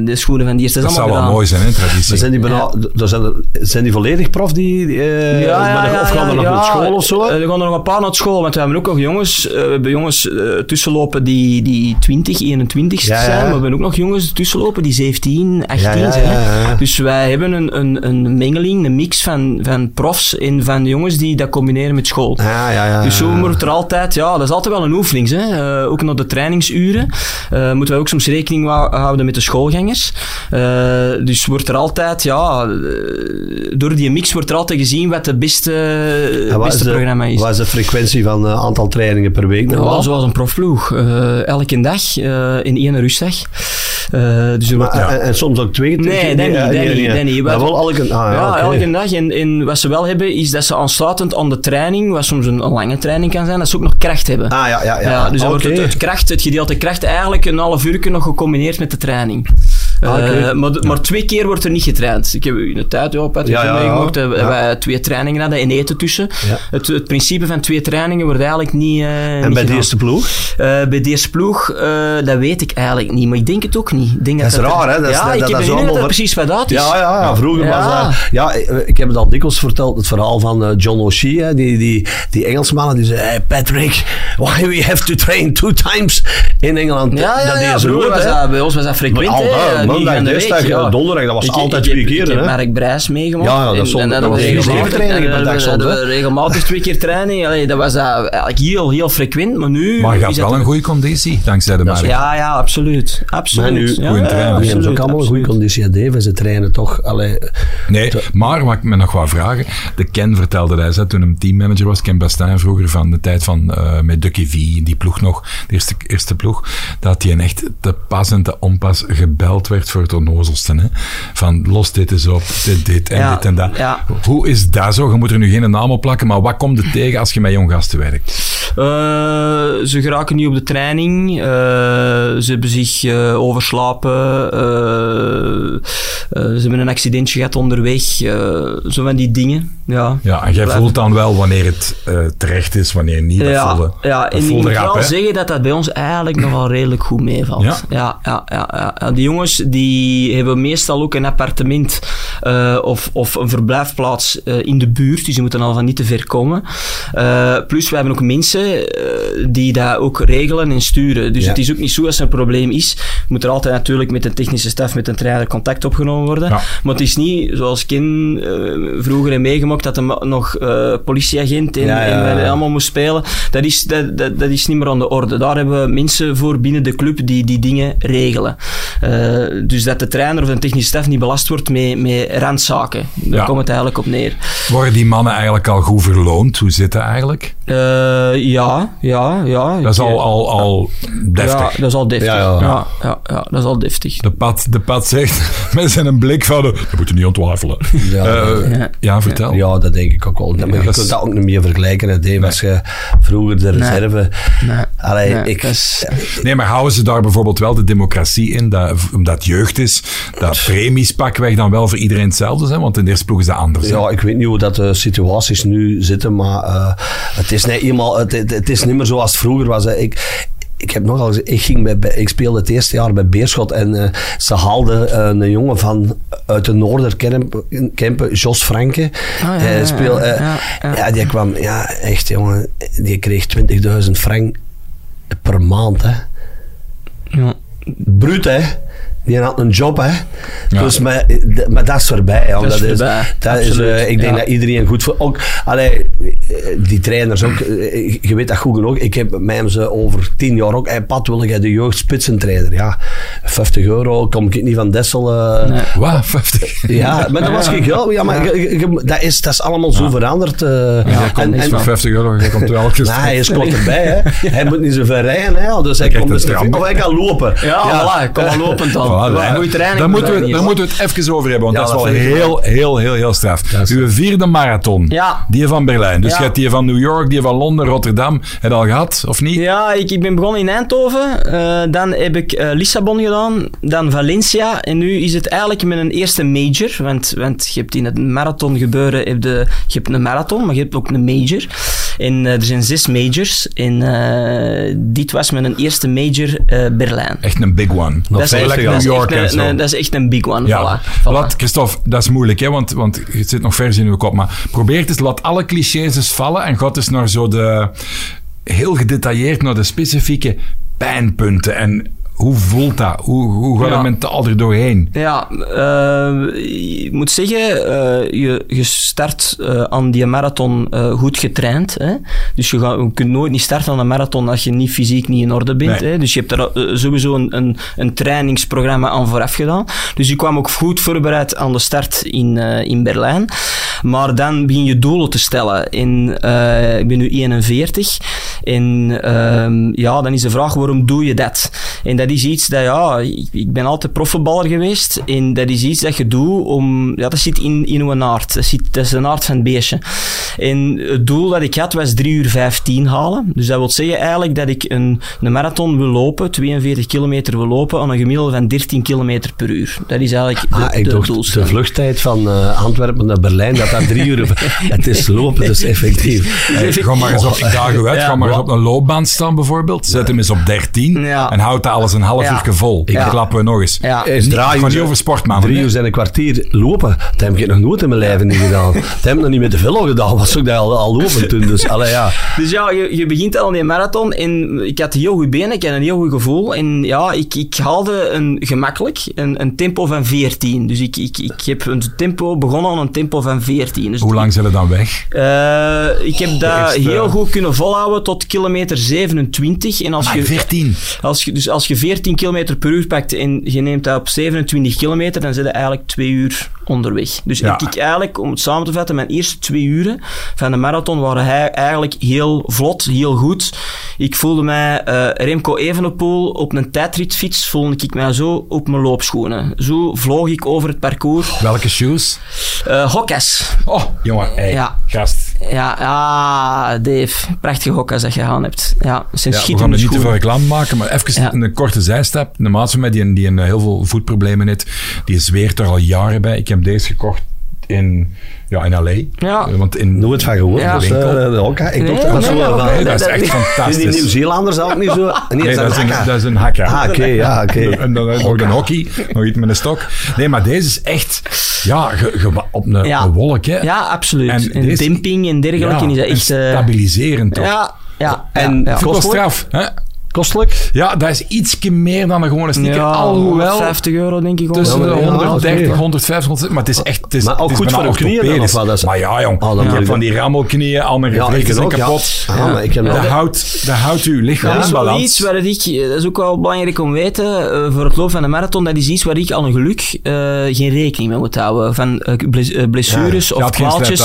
de schoenen van die eerste. Dat, dat zou wel gedaan. mooi zijn, hè, traditie. Maar zijn die, bijna, ja. zijn, er, zijn die volledig prof? Die, uh, ja, de, of gaan er nog naar school of zo? Er gaan er nog een paar naar school, want we hebben ook nog jongens, uh, we hebben jongens uh, tussenlopen die, die 20, 21 ja, zijn. Maar we hebben ook nog jongens tussenlopen die 17, 18 zijn. Dus wij hebben een, een, een mengeling, een mix van, van profs en van jongens die dat combineren met school. Ja, ja, ja, dus zo wordt er altijd, ja, dat is altijd wel een oefening. Hè. ook naar de trainingsuren moeten wij ook soms rekening houden met de schoolgangers. Uh, dus wordt er altijd, ja, door die mix wordt er altijd gezien wat de beste, ja, beste de, programma is. Wat is de frequentie van uh, aantal trainingen per week? Ja, zoals een profploeg. Elke dag in één rustdag. Dus maar, ja. en, en, soms ook twee? Nee, dat niet. Dat nee, niet, nee, niet. Maar wel elke, ah, ja, ja okay. elke dag. En, en wat ze wel hebben, is dat ze aansluitend aan de training, wat soms een, een lange training kan zijn, dat ze ook nog kracht hebben. Ah, ja, ja, ja. dus dan okay. wordt het, het, kracht, het gedeelte kracht eigenlijk een half uur nog gecombineerd met de training. Ah, okay. uh, maar, maar, twee keer wordt er niet getraind. Ik heb in de tijd, ja, Patrick, ja, ja, meegemaakt, ja. wij twee trainingen hadden en eten tussen. Het, het, principe van twee trainingen wordt eigenlijk niet. Uh, en niet bij gedaan. de eerste ploeg? Bij de eerste ploeg, dat weet ik eigenlijk niet, maar ik denk het ook niet. Ik denk dat, dat is raar, hè? Dat ja, is, ik dat, heb dat allemaal... precies wat dat is. Ja, ja, ja. vroeger was dat... Ja, ik heb het al dikwijls verteld, het verhaal van John O'Shea, die, die, die Engelsmannen, die zei, hey Patrick, why we have to train two times in Engeland? Ja, ja, dat ja, was dat, bij ons was dat frequent, al, Maandag, dinsdag, ja. donderdag, dat was ik, altijd ik, twee keer. Ik heb hè? Mark Brijs meegemaakt. Ja, ja, dat, stond, en, en, dat was regelmatig- trainingen per dag soms. twee keer training. Allee, dat was eigenlijk heel, heel frequent, maar nu... Maar je dat wel een goede conditie, dankzij de markt. Ja, ja, absoluut. absoluut. Maar nu, ja, trainer. Hebben ze ook allemaal een goede conditie. Ja, Dave, ze trainen toch... Allee, Nee, maar wat ik me nog wou vragen. De Ken vertelde hij, hè, toen hem teammanager was, Ken Bastijn vroeger van de tijd van uh, met Ducky V, die ploeg nog, de eerste, eerste ploeg, dat hij echt te pas en te onpas gebeld werd voor het onnozelste. Hè? Van los dit eens op, dit, dit en Ja, dit en dat. ja. Hoe is dat zo? Je moet er nu geen naam op plakken, maar wat komt er tegen als je met jong gasten werkt? Uh, ze geraken niet op de training. Uh, ze hebben zich uh, overslapen. ze hebben een accidentje gehad onderweg. zo van die dingen. Ja, Ja, en jij Blijf- voelt dan wel wanneer het eh, terecht is, wanneer niet. Dat ja, voelde, ja, dat en ik moet rap, wel hè? zeggen dat dat bij ons eigenlijk nogal redelijk goed meevalt. Ja? Ja, ja, ja, ja. Die jongens die hebben meestal ook een appartement eh, of, of een verblijfplaats eh, in de buurt, dus die moeten al van niet te ver komen. Eh, plus, we hebben ook mensen eh, die dat ook regelen en sturen. Dus Ja. het is ook niet zo als er een probleem is. Moet er altijd natuurlijk met een technische staf, met een trainer contact opgenomen worden. Ja. Maar het is niet, zoals Ken eh, vroeger heeft meegemaakt, dat hij nog eh, politieagent en, allemaal moest spelen. Dat is, dat, dat, dat is niet meer aan de orde. Daar hebben we mensen voor binnen de club die die dingen regelen. Dus dat de trainer of de technische staf niet belast wordt met, met randzaken. Daar komt het eigenlijk op neer. Worden die mannen eigenlijk al goed verloond? Hoe zit dat eigenlijk? Ja, ja, ja. Dat is al, al, al deftig. Ja, dat is al deftig. Ja, Ja, ja. ja. Ja, dat is al deftig. De pad, de pad zegt met zijn blik van, eh, dat moet je niet ontwafelen. Ja, Eh, ja. ja, vertel. Ja, dat denk ik ook wel. Maar je dat kunt is- dat ook niet meer vergelijken. Hè, Dave, als je vroeger de reserve... Nee. Allee, Nee, ik... dat is- Nee, maar houden ze daar bijvoorbeeld wel de democratie in, dat, omdat het jeugd is, dat premies pakweg dan wel voor iedereen hetzelfde zijn? Want in de eerste ploeg is dat anders. hè? Ja, ik weet niet hoe dat de situaties nu zitten, maar eh, het, is niet eenmaal, het, het, het is niet meer zoals het vroeger was. Hè. Ik, ik heb nogal ik, ging bij, bij- ik speelde het eerste jaar bij Beerschot en eh, ze haalden eh, een jongen van uit de Noorderkempen, Jos Franke. Ah, ja, Hij speel- eh, ja, ja. ja, die kwam, ja, echt jongen, die kreeg 20.000 frank per maand, hè. Ja. Bruut, hè. Die had een job, hè. Ja. Dus, maar, maar dat is voorbij. Dat is Dat voorbij, dat is, absoluut, eh, ik denk ja. dat iedereen goed voor... Ook, allee, eh, die trainers ook, eh, je weet dat goed genoeg. Ik heb mij hem ze over tien jaar ook... Hey, Pat, wil jij de jeugdspitsentrainer? Ja, 50 euro, kom ik niet van Dessel... eh, Nee. Wauw, 50. Ja, maar dat was geen geld. Ja, maar je- je- je- dat, is, dat is allemaal zo veranderd. eh. Ja, en, komt niks en, Voor 50 euro, je komt wel elke Nee, hij is kort erbij. Hè. Hij moet niet zo ver rijden. Hè. Dus hij komt dus tram. Of hij kan lopen. Ja, voilà, kom maar lopend dan. Voilà, training. daar, moeten we, daar moeten we het even over hebben, want Ja, dat is wel heel, heel, heel, heel straf. Uw vierde marathon, Ja. die van Berlijn. Dus je hebt die van New York, die van Londen, Rotterdam. Heb je al gehad, of niet? Ja, ik, ik ben begonnen in Eindhoven. eh, dan heb ik eh, Lissabon gedaan. Dan Valencia. En nu is het eigenlijk mijn eerste major. Want, want je hebt in het marathon gebeuren... Heb de, je hebt een marathon, maar je hebt ook een major. En eh, er zijn zes majors. En eh, dit was mijn eerste major eh, Berlijn. Echt een big one. Dat, is echt, New York en een, zo. een- dat is echt een big one. Ja, Voilà, voilà. laat, Christophe, dat is moeilijk, hè, want, want het zit nog vers in uw kop. Maar probeer het eens, laat alle clichés eens vallen en ga eens naar zo de... Heel gedetailleerd naar de specifieke pijnpunten. En hoe voelt dat? Hoe, hoe gaat Ja. het mentaal er doorheen? Ja, eh, ik moet zeggen, eh, je, je start eh, aan die marathon goed getraind. Hè? Dus je, gaat, je kunt nooit niet starten aan een marathon als je niet fysiek niet in orde bent. Nee. Hè? Dus je hebt er eh, sowieso een, een, een trainingsprogramma aan vooraf gedaan. Dus ik kwam ook goed voorbereid aan de start in, in Berlijn. Maar dan begin je doelen te stellen. En, eh, ik ben nu 41. En ehm, ja, dan is de vraag, waarom doe je dat? En dat is iets dat, ja, ik, ik ben altijd profvoetballer geweest. En dat is iets dat je doet om, ja, dat zit in, in uw aard. Dat, zit, dat is de aard van het beestje. En het doel dat ik had was 3 uur 15 halen. Dus dat wil zeggen eigenlijk dat ik een, een marathon wil lopen, 42 kilometer wil lopen, aan een gemiddelde van 13 kilometer per uur. Dat is eigenlijk de, Ah, ik de dacht, de doelstelling. vluchttijd van eh, Antwerpen naar Berlijn, dat dat drie uur... het is lopen, dus effectief. Hey, ga maar eens op, ik u uit, Ja. ga maar eens op een loopbaan staan bijvoorbeeld. Zet hem eens op 13 Ja. en houd dat alles een half Ja. uur vol. Ik Ja. klappen we nog eens. Ja. Is Niet- over sport, man. Drie uur zijn een kwartier lopen. Dat heb ik nog nooit in mijn leven niet gedaan. Dat heb ik nog niet met de velo gedaan. Was ook dat al, al lopen toen. Dus, allee, ja. Dus ja, je, je begint al aan die marathon en ik had heel goed benen, ik had een heel goed gevoel. En ja, ik, ik haalde een, gemakkelijk een, een tempo van 14. Dus ik, ik, ik heb een tempo begonnen aan een tempo van 14. Dus Hoe lang zijn we dan weg? Eh, ik heb dat eerste- heel goed kunnen volhouden tot kilometer 27. En als Maar je, 14. als je, dus als je 14 kilometer per uur pakt en je neemt dat op 27 kilometer, dan zit je eigenlijk twee uur onderweg. Dus Ja. ik, eigenlijk, om het samen te vatten, mijn eerste twee uren van de marathon waren hij eigenlijk heel vlot, heel goed. Ik voelde mij, eh, Remco Evenepoel op een tijdritfiets, voelde ik mij zo op mijn loopschoenen. Zo vloog ik over het parcours. Welke shoes? Hokkas. Oh, jongen, hey, Ja. gast. Ja, ah, Dave. Prachtige hokkas dat je aan hebt. Ja, zijn Ja, we gaan er niet te veel reclame maken, maar even Ja. een korte zijstap. De maat van mij die, die een, heel veel voetproblemen heeft, die zweert er al jaren bij. Ik heb deze gekocht in, ja, in L.A. Ja. Eh, Want in, Nooit van gehoord. Ja. Dus, eh, de hokka. Ik Nee, dacht dat nee, nee, nee, dat is dat- echt dat- Is die fantastisch. Nieuw-Zeelanders ook niet zo? Nee, Nee, dat is, een, dat is een hakka. Ah, oké, ja, oké. En dan nog een hockey, nog iets met een stok. Nee, maar deze is echt ja, ge- ge- op een, Ja. een wolk. Hè. Ja, absoluut. En En, deze- dimping en dergelijke Ja, is dat en echt... eh, stabiliserend toch? ja, ja. En ja, wel straf. Hè? Kostelijk? Ja, dat is ietsje meer dan een gewone sneaker. Ja, alhoewel 50 euro denk ik. tussen de Ja, maar- ja, 130, oké. 150, 160, maar het is echt... Het is, Maar ook het is goed voor de knieën of wat? Dat is- Maar ja, jong. Oh, van dat- die rammelknieën, al mijn Ja, ik zijn ja. kapot. Ah, maar ik heb Dat, houdt, dat houdt uw lichaam Dat is in wel balans. iets waar ik, dat is ook wel belangrijk om te weten, eh, voor het lopen van de marathon, dat is iets waar ik aan een geluk eh, geen rekening mee moet houden. Van eh, bles- blessures of kwaaltjes.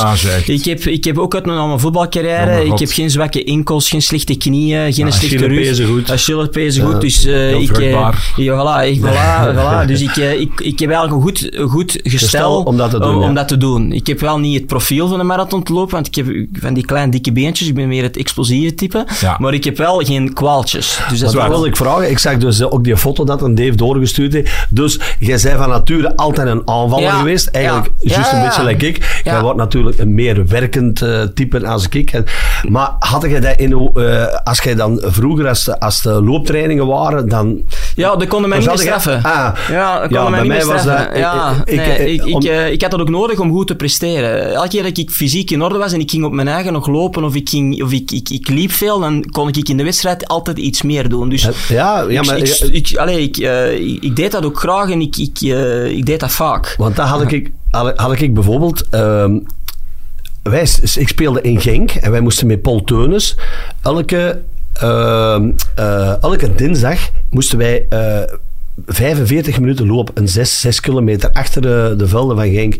Ik heb, ik heb ook uit mijn, aan mijn voetbalcarrière, ik heb geen zwakke enkels, geen slechte knieën, geen slechte rug. Goed. Achillespezen goed. Ja, Dus eh, heel ik, eh, ja, voilà, ik, voilà, voilà. Dus ik, eh, ik, ik heb eigenlijk een goed, een goed gestel, Gestel om dat te doen, om, ja. om dat te doen. Ik heb wel niet het profiel van een marathon te lopen, want ik heb van die kleine dikke beentjes, ik ben meer het explosieve type. Ja. Maar ik heb wel geen kwaaltjes. Dus dat dat wilde ik vragen. Ik zag dus ook die foto dat een Dave doorgestuurd heeft. Dus jij bent van nature altijd een aanvaller Ja, geweest. Eigenlijk ja. juist Ja, een ja. beetje like ik. Jij Ja. wordt natuurlijk een meer werkend eh, type als ik. Maar had jij dat in, uw, eh, als jij dan vroeger als, als de looptrainingen waren, dan... Ja, dat konden mij niet meer straffen. Ah. Ja, dat Ja, konden mij bij niet meer mij was dat- ja, ik- nee, ik- ik, om- ik, eh, ik had dat ook nodig om goed te presteren. Elke keer dat ik fysiek in orde was en ik ging op mijn eigen nog lopen of ik, ging, of ik, ik, ik liep veel, dan kon ik in de wedstrijd altijd iets meer doen. Dus Ja, ja maar... ik, ik, ik, allee, ik, eh, ik, ik deed dat ook graag en ik, ik, eh, ik deed dat vaak. Want dat had ik, had, had ik bijvoorbeeld... ehm, wij, ik speelde in Genk en wij moesten met Paul Teunis elke, elke dinsdag moesten wij eh, 45 minuten lopen. Een 6, 6 kilometer achter de, de velden van Genk.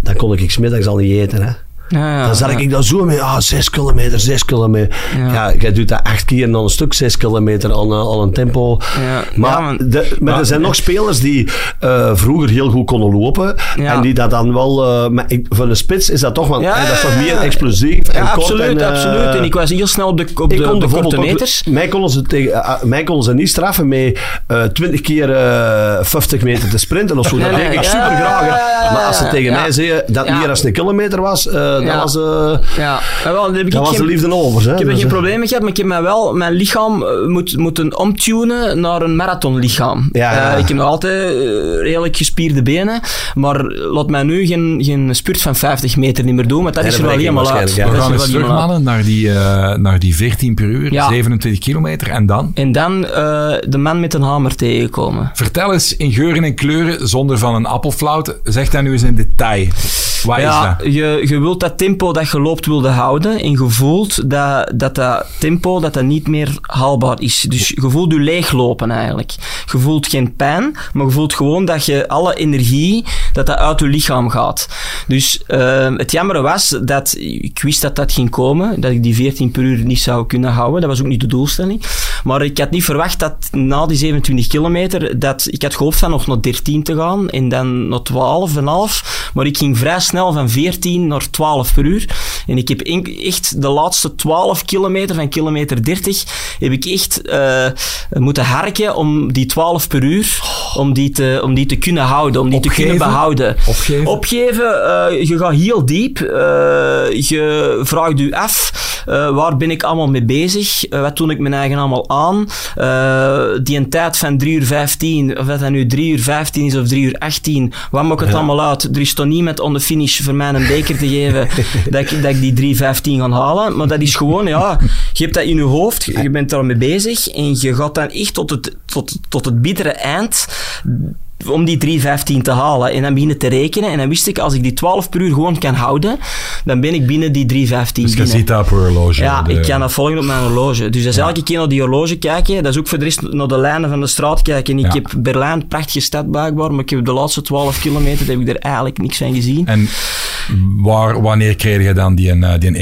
Dan kon ik 's middags al niet eten. Hè. Ja, Dan zat ik daar zo mee, ah, 6 kilometer, 6 kilometer. Ja. Jij doet dat acht keer en dan een stuk 6 kilometer aan, eh, aan een tempo. Ja. Maar, de, maar er zijn nog spelers die eh, vroeger heel goed konden lopen. En die dat dan wel... eh, maar ik, voor de spits is dat toch, want dat is toch meer explosief en kort. absoluut, en, absoluut. En ik was heel snel op de, op de, kon de korte meters. mij konden ze, tegen, mij konden ze niet straffen met eh 20 keer eh 50 meter te sprinten of zo. Dat deed ik super graag. maar als ze tegen mij zeiden dat meer als een kilometer was, dat Ja. was, eh Ja, maar wel, dan heb ik dat was de geen- liefde over. Hè. Ik heb er Dus, geen eh, probleem mee gehad, maar ik heb mij wel mijn lichaam eh, moet, moeten omtunen naar een marathonlichaam. Ja, ja. Eh, ik heb nog altijd eh, redelijk gespierde benen, maar laat mij nu geen, geen spurt van 50 meter niet meer doen, want dat is er wel helemaal uit. We gaan eens wel terug, helemaal uit. mannen, naar die, eh, naar die 14 per uur, Ja. 27 kilometer. En dan? En dan eh, de man met een hamer tegenkomen. Vertel eens in geuren en kleuren, zonder van een appelflout. Zeg dat nu eens in detail. Wat is Ja, dat? je, je wilt dat tempo dat je loopt wilde houden en je voelt dat dat, dat tempo dat dat niet meer haalbaar is. Dus je voelt je leeglopen eigenlijk. Je voelt geen pijn, maar je voelt gewoon dat je alle energie dat dat uit je lichaam gaat. Dus eh, het jammer was dat ik wist dat dat ging komen, dat ik die 14 per uur niet zou kunnen houden. Dat was ook niet de doelstelling. Maar ik had niet verwacht dat na die 27 kilometer, dat ik had gehoopt van nog naar 13 te gaan en dan naar 12 en half. Maar ik ging vrij snel van 14 naar 12 per uur. En ik heb echt de laatste 12 kilometer, van kilometer 30, heb ik echt eh, moeten harken om die 12 per uur, om die te, om die te kunnen houden, om die te kunnen behouden. Opgeven? Opgeven, eh, je gaat heel diep. eh, je vraagt je af, eh, waar ben ik allemaal mee bezig? Eh, wat doe ik mijn eigen allemaal aan? Eh, die een tijd van 3 uur 15, of dat dat nu 3 uur 15 is of 3 uur 18, wat maakt het allemaal uit? Er is toch niemand on de finish voor mij een beker te geven dat ik, dat ik die 3 15 ga halen. Maar dat is gewoon, ja, je hebt dat in je hoofd, je bent daarmee bezig en je gaat dan echt tot het, tot, tot het bittere eind om die 3.15 te halen. En dan beginnen te rekenen. En dan wist ik, als ik die 12 per uur gewoon kan houden, dan ben ik binnen die 3.15 Dus je ziet dat op horloge. Ja, de- ik kan dat volgen op mijn horloge. Dus dat is elke keer naar die horloge kijken. Dat is ook voor de rest naar de lijnen van de straat kijken. En ik Ja. heb Berlijn, prachtige stad blijkbaar, maar ik heb de laatste 12 kilometer heb ik er eigenlijk niks van gezien. En waar, wanneer kreeg je dan die, een, eh, die een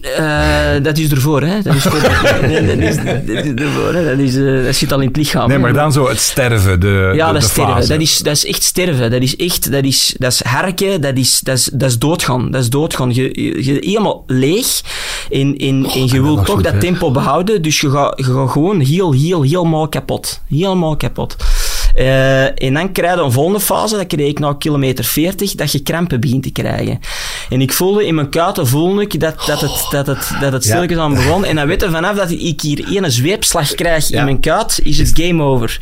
Eh, dat is ervoor, hè. Dat is, voor, dat is, dat is ervoor, hè. Dat, is, eh, dat zit al in het lichaam. Nee, hè. maar dan zo het sterven, de, Ja, de, dat de sterven. fase. Dat is, dat is echt sterven. Dat is echt, dat is, dat is harken, dat is, dat is, dat is doodgaan. Dat is doodgaan. Je, je, je helemaal leeg en, en, en je wilt toch goed, dat hè? tempo behouden, dus je gaat, je gaat gewoon heel, heel, helemaal kapot. Helemaal kapot. Eh, en dan krijg je een volgende fase, dat kreeg ik na kilometer 40, dat je krampen begint te krijgen. En ik voelde in mijn kuiten voelde ik dat, dat het, dat het, dat het Ja. stilletjes aan begon. En dan weet je vanaf dat ik hier één zweepslag krijg Ja. in mijn kuit, is het game over.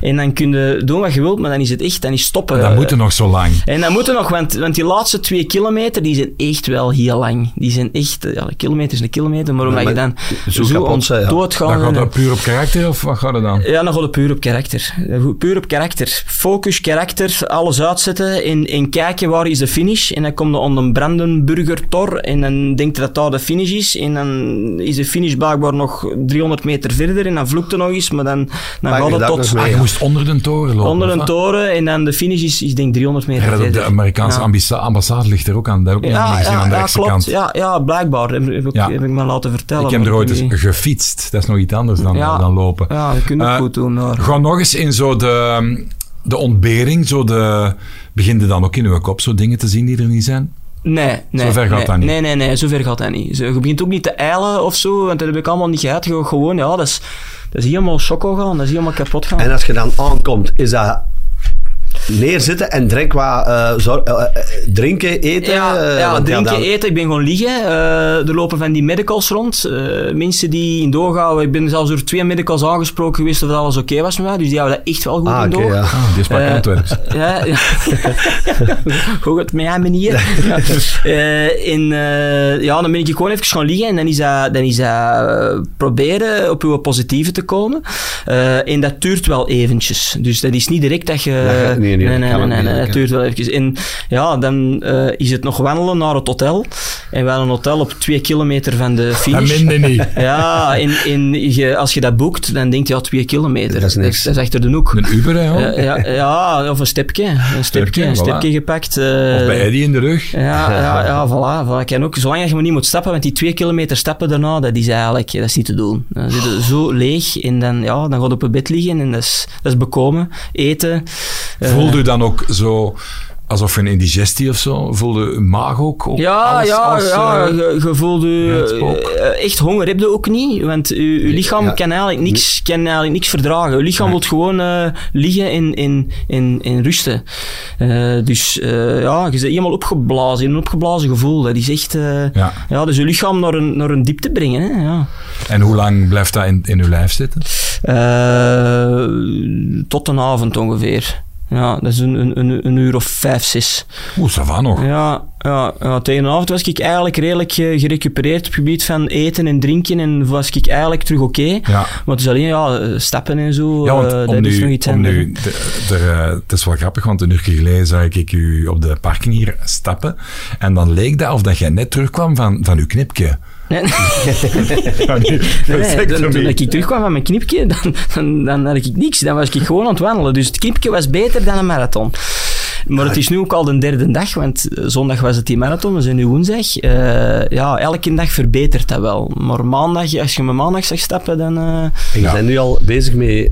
En dan kun je doen wat je wilt, maar dan is het echt, dan is stoppen. Dat moet er nog zo lang. En dan moeten nog, want, want die laatste twee kilometer, die zijn echt wel heel lang. Die zijn echt, ja, een kilometer is een kilometer, maar omdat Ja, je dan zo zo, kapot ont- zijn, ja. doodgaan... Dan gaat en- dat puur op karakter of wat gaat het dan? ja, dan gaat het puur op karakter. Puur op karakter. Focus, karakter, alles uitzetten en, en kijken waar is de finish. En dan komt je onder een Brandenburger Tor en dan denkt je dat daar de finish is. En dan is de finish blijkbaar nog 300 meter verder en dan vloekt er nog eens, maar dan, dan gaat je het dat tot mee? Ah, je ja. moest onder de toren lopen. onder een toren en dan de finish is, is denk ik 300 meter Ja, verder. de Amerikaanse Ja. ambassade ligt er ook aan. Dat heb ik nog Ja, niet gezien ja, aan de ja, klopt. kant. Ja, ja, blijkbaar. Heb, heb, ik- Ja. heb ik me laten vertellen. Ik heb er ooit eens gefietst. Dat is nog iets anders dan, Ja. dan lopen. Ja, dat kun je Eh, goed doen. hoor. Ga nog eens in zo de, de ontbering. Zo de, begin je dan ook in je kop zo dingen te zien die er niet zijn? Nee, nee. Zover gaat nee, dat niet. Nee, nee, nee, zover gaat dat niet. Zo, Je begint ook niet te eilen of zo, want dat heb ik allemaal niet gehad. Gewoon, ja, dat is, dat is helemaal choco gaan, dat is helemaal kapot gaan. En als je dan aankomt, is dat neerzitten en drink wat, eh, zor- eh, eh, drinken, eten. Ja, eh, drinken, dan- eten. Ik ben gewoon liggen. Eh, er lopen van die medicals rond. Eh, mensen die in doorgaan. Ik ben zelfs door twee medicals aangesproken geweest of dat alles oké was met mij. Dus die houden dat echt wel goed Ah, in oké, door. ja. Ah, die is maar Eh, Antwerps. Ja, ja. Goed, het met mijn manier. Ja. In, ja, dan ben ik gewoon even gaan liggen en dan is dat, dan is dat eh, proberen op uw positieve te komen. Eh, en dat duurt wel eventjes. Dus dat is niet direct dat je... Dat nee, nee, nee, dat nee, dat dat kan. duurt wel eventjes. En ja, dan eh, is het nog wandelen naar het hotel. En we hadden een hotel op twee kilometer van de Dat finish. minder niet. Ja, in, in, je, als je dat boekt, dan denk je, ja, twee kilometer. Dat is niks. Dat is achter de hoek. Een Uber, hè. Eh, ja, ja, of een stepje. Een stepje, een voilà. stepje gepakt. eh, Of bij Eddie in de rug. Ja, ja, ja voilà, voilà. Ik kan ook, zolang je maar niet moet stappen, want die twee kilometer stappen daarna, dat is eigenlijk dat is niet te doen. Dan zit je zo leeg en dan, ja, dan gaat je op je bed liggen en dat is, dat is bekomen. Eten. Voelde u dan ook zo alsof je een indigestie of zo? Voelde uw maag ook? op Ja, alles ja, als, ja je, je voelt ja, spook. eh, echt honger heb je ook niet, want je, je lichaam Ja. kan, eigenlijk niks, kan eigenlijk niks verdragen. Je lichaam wil gewoon eh, liggen en, en, en, en rusten. Eh, dus eh, ja, je bent helemaal opgeblazen, in een opgeblazen gevoel. Dat is echt, eh, Ja. ja, dus je lichaam naar een, naar een diepte brengen. Hè, ja. En hoe lang blijft dat in, in uw lijf zitten? Eh, tot een avond ongeveer. Ja, dat is een, een, een, een uur of vijf, zes. Oeh, ça va nog. Ja, ja, ja, tegen de avond was ik eigenlijk redelijk eh, gerecupereerd op het gebied van eten en drinken en was ik eigenlijk terug oké. Ja. Maar het is alleen ja, stappen en zo, Ja, want eh, dat is nog nu, iets om nu de, de, het is wel grappig, want een uur geleden zag ik u op de parking hier stappen. En dan leek dat of dat jij net terugkwam van, van uw knipje. Nee, Ja, nee, nee, toen, ik terugkwam van mijn knipje, dan, dan, dan had ik niks. Dan was ik gewoon aan het wandelen. Dus het knipje was beter dan een marathon. Maar het is nu ook al de derde dag, want eh, zondag was het die marathon, we zijn nu woensdag. Eh, ja, elke dag verbetert dat wel. Maar maandag, als je me maandag zag stappen, dan... eh, En Ja. bent nu al bezig met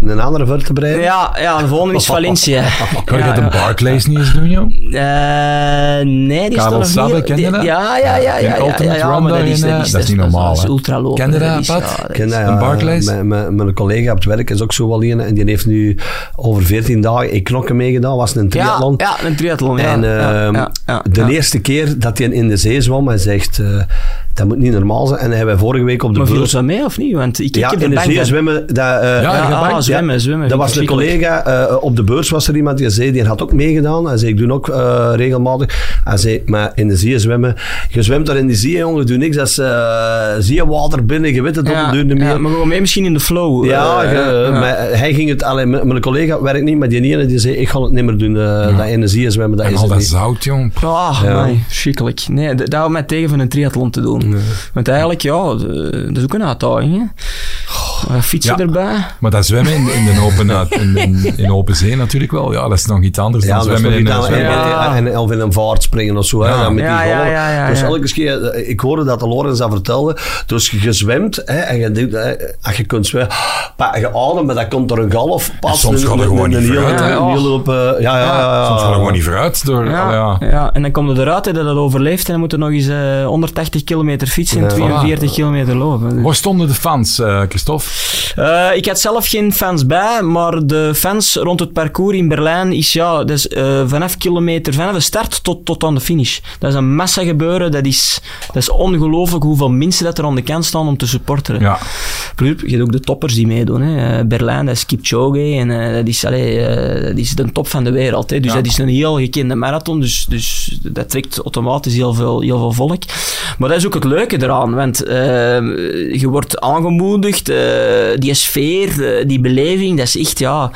een andere ver te breiden. ja, ja, de volgende is Valencia. Kan je Ja, dat de. Barclays niet eens doen, joh? Eh, nee, die is Karel nog Sabbe, niet. ken je dat? Ja, ja, ja. Die ja, ja, Ultimate ja, maar dat is, dat is, dat is niet normaal, Dat is ultra lopen. Ken je dat, is- Pat? ken is- dat, Een. Barclays? Mijn, collega op het werk is ook zo wel een en die heeft nu over 14 dagen in knokken meegedaan, was een triathlon. ja, een triathlon. Ja, En ja, ehm, ja, ja, de ja. eerste keer dat hij in de zee zwom, hij zegt, eh, dat moet niet normaal zijn. En hij hebben vorige week op de Maar ze mee of niet? Want ik, ik Ja, heb in de zee zwemmen. Dat, eh, Ja, Ja, je ah, zwemmen, zwemmen. dat was een collega, eh, op de beurs was er iemand die zei, die had ook meegedaan. Hij zei, ik doe ook eh, regelmatig. Hij zei, maar in de zee zwemmen, je zwemt daar in de zee, jongen, doe niks. Dat is uh, zeewater binnen, je weet het op Ja, de duur niet meer. ja, maar gewoon mee misschien in de flow. Ja, je- ja. maar hij ging het alleen. Mijn mijn collega werkt niet, maar die ene die zei: Ik ga het niet meer doen. eh, Dat in de zee zwemmen, dat En is al het dat niet. zout, jong. Ah, Ja. nee, verschrikkelijk. Nee, dat dat houdt mij tegen van een triathlon te doen. Want eigenlijk, ja, dat is ook een uitdaging. Hè. Fietsen Ja. erbij. Maar dat zwemmen in, in, de open, in, in, in open zee natuurlijk wel, ja, dat is nog iets anders Ja, dan zwemmen in een aan- en, of in een vaart springen of zo. Hè, met Ja, die ja, golven. ja, ja, dus ja. elke keer, eh, ik hoorde dat de Lorenz dat vertelde. Dus je zwemt hè, en je denkt, hè, als je kunt zwemmen, je ademt, maar dat komt door een galf. Pas soms gaat er gewoon niet vooruit, eh, ja, ja. Soms gaat er gewoon niet vooruit. Door, Ja, en dan komt er eruit dat dat overleeft en dan moet nog eens eh 180 kilometer fietsen en Ja. 42 kilometer lopen. Waar stonden de fans, eh Christophe? Eh, ik had zelf geen fans bij, maar de fans rond het parcours in Berlijn is ja, dus, eh, vanaf kilometer, vanaf de start tot, tot aan de finish. Dat is een massa gebeuren, dat is, dat is ongelooflijk hoeveel mensen dat er aan de kant staan om te supporteren. Ja. Plus, je hebt ook de toppers die meedoen. Hè. Eh, Berlijn, dat is Kipchoge en eh, dat, is, allee, dat is de top van de wereld. Hè. Dus Ja. dat is een heel gekende marathon, dus, dus dat trekt automatisch heel veel, heel veel volk. Maar dat is ook het leuke eraan, want eh, je wordt aangemoedigd, eh, die sfeer, eh, die beleving, dat is echt, ja,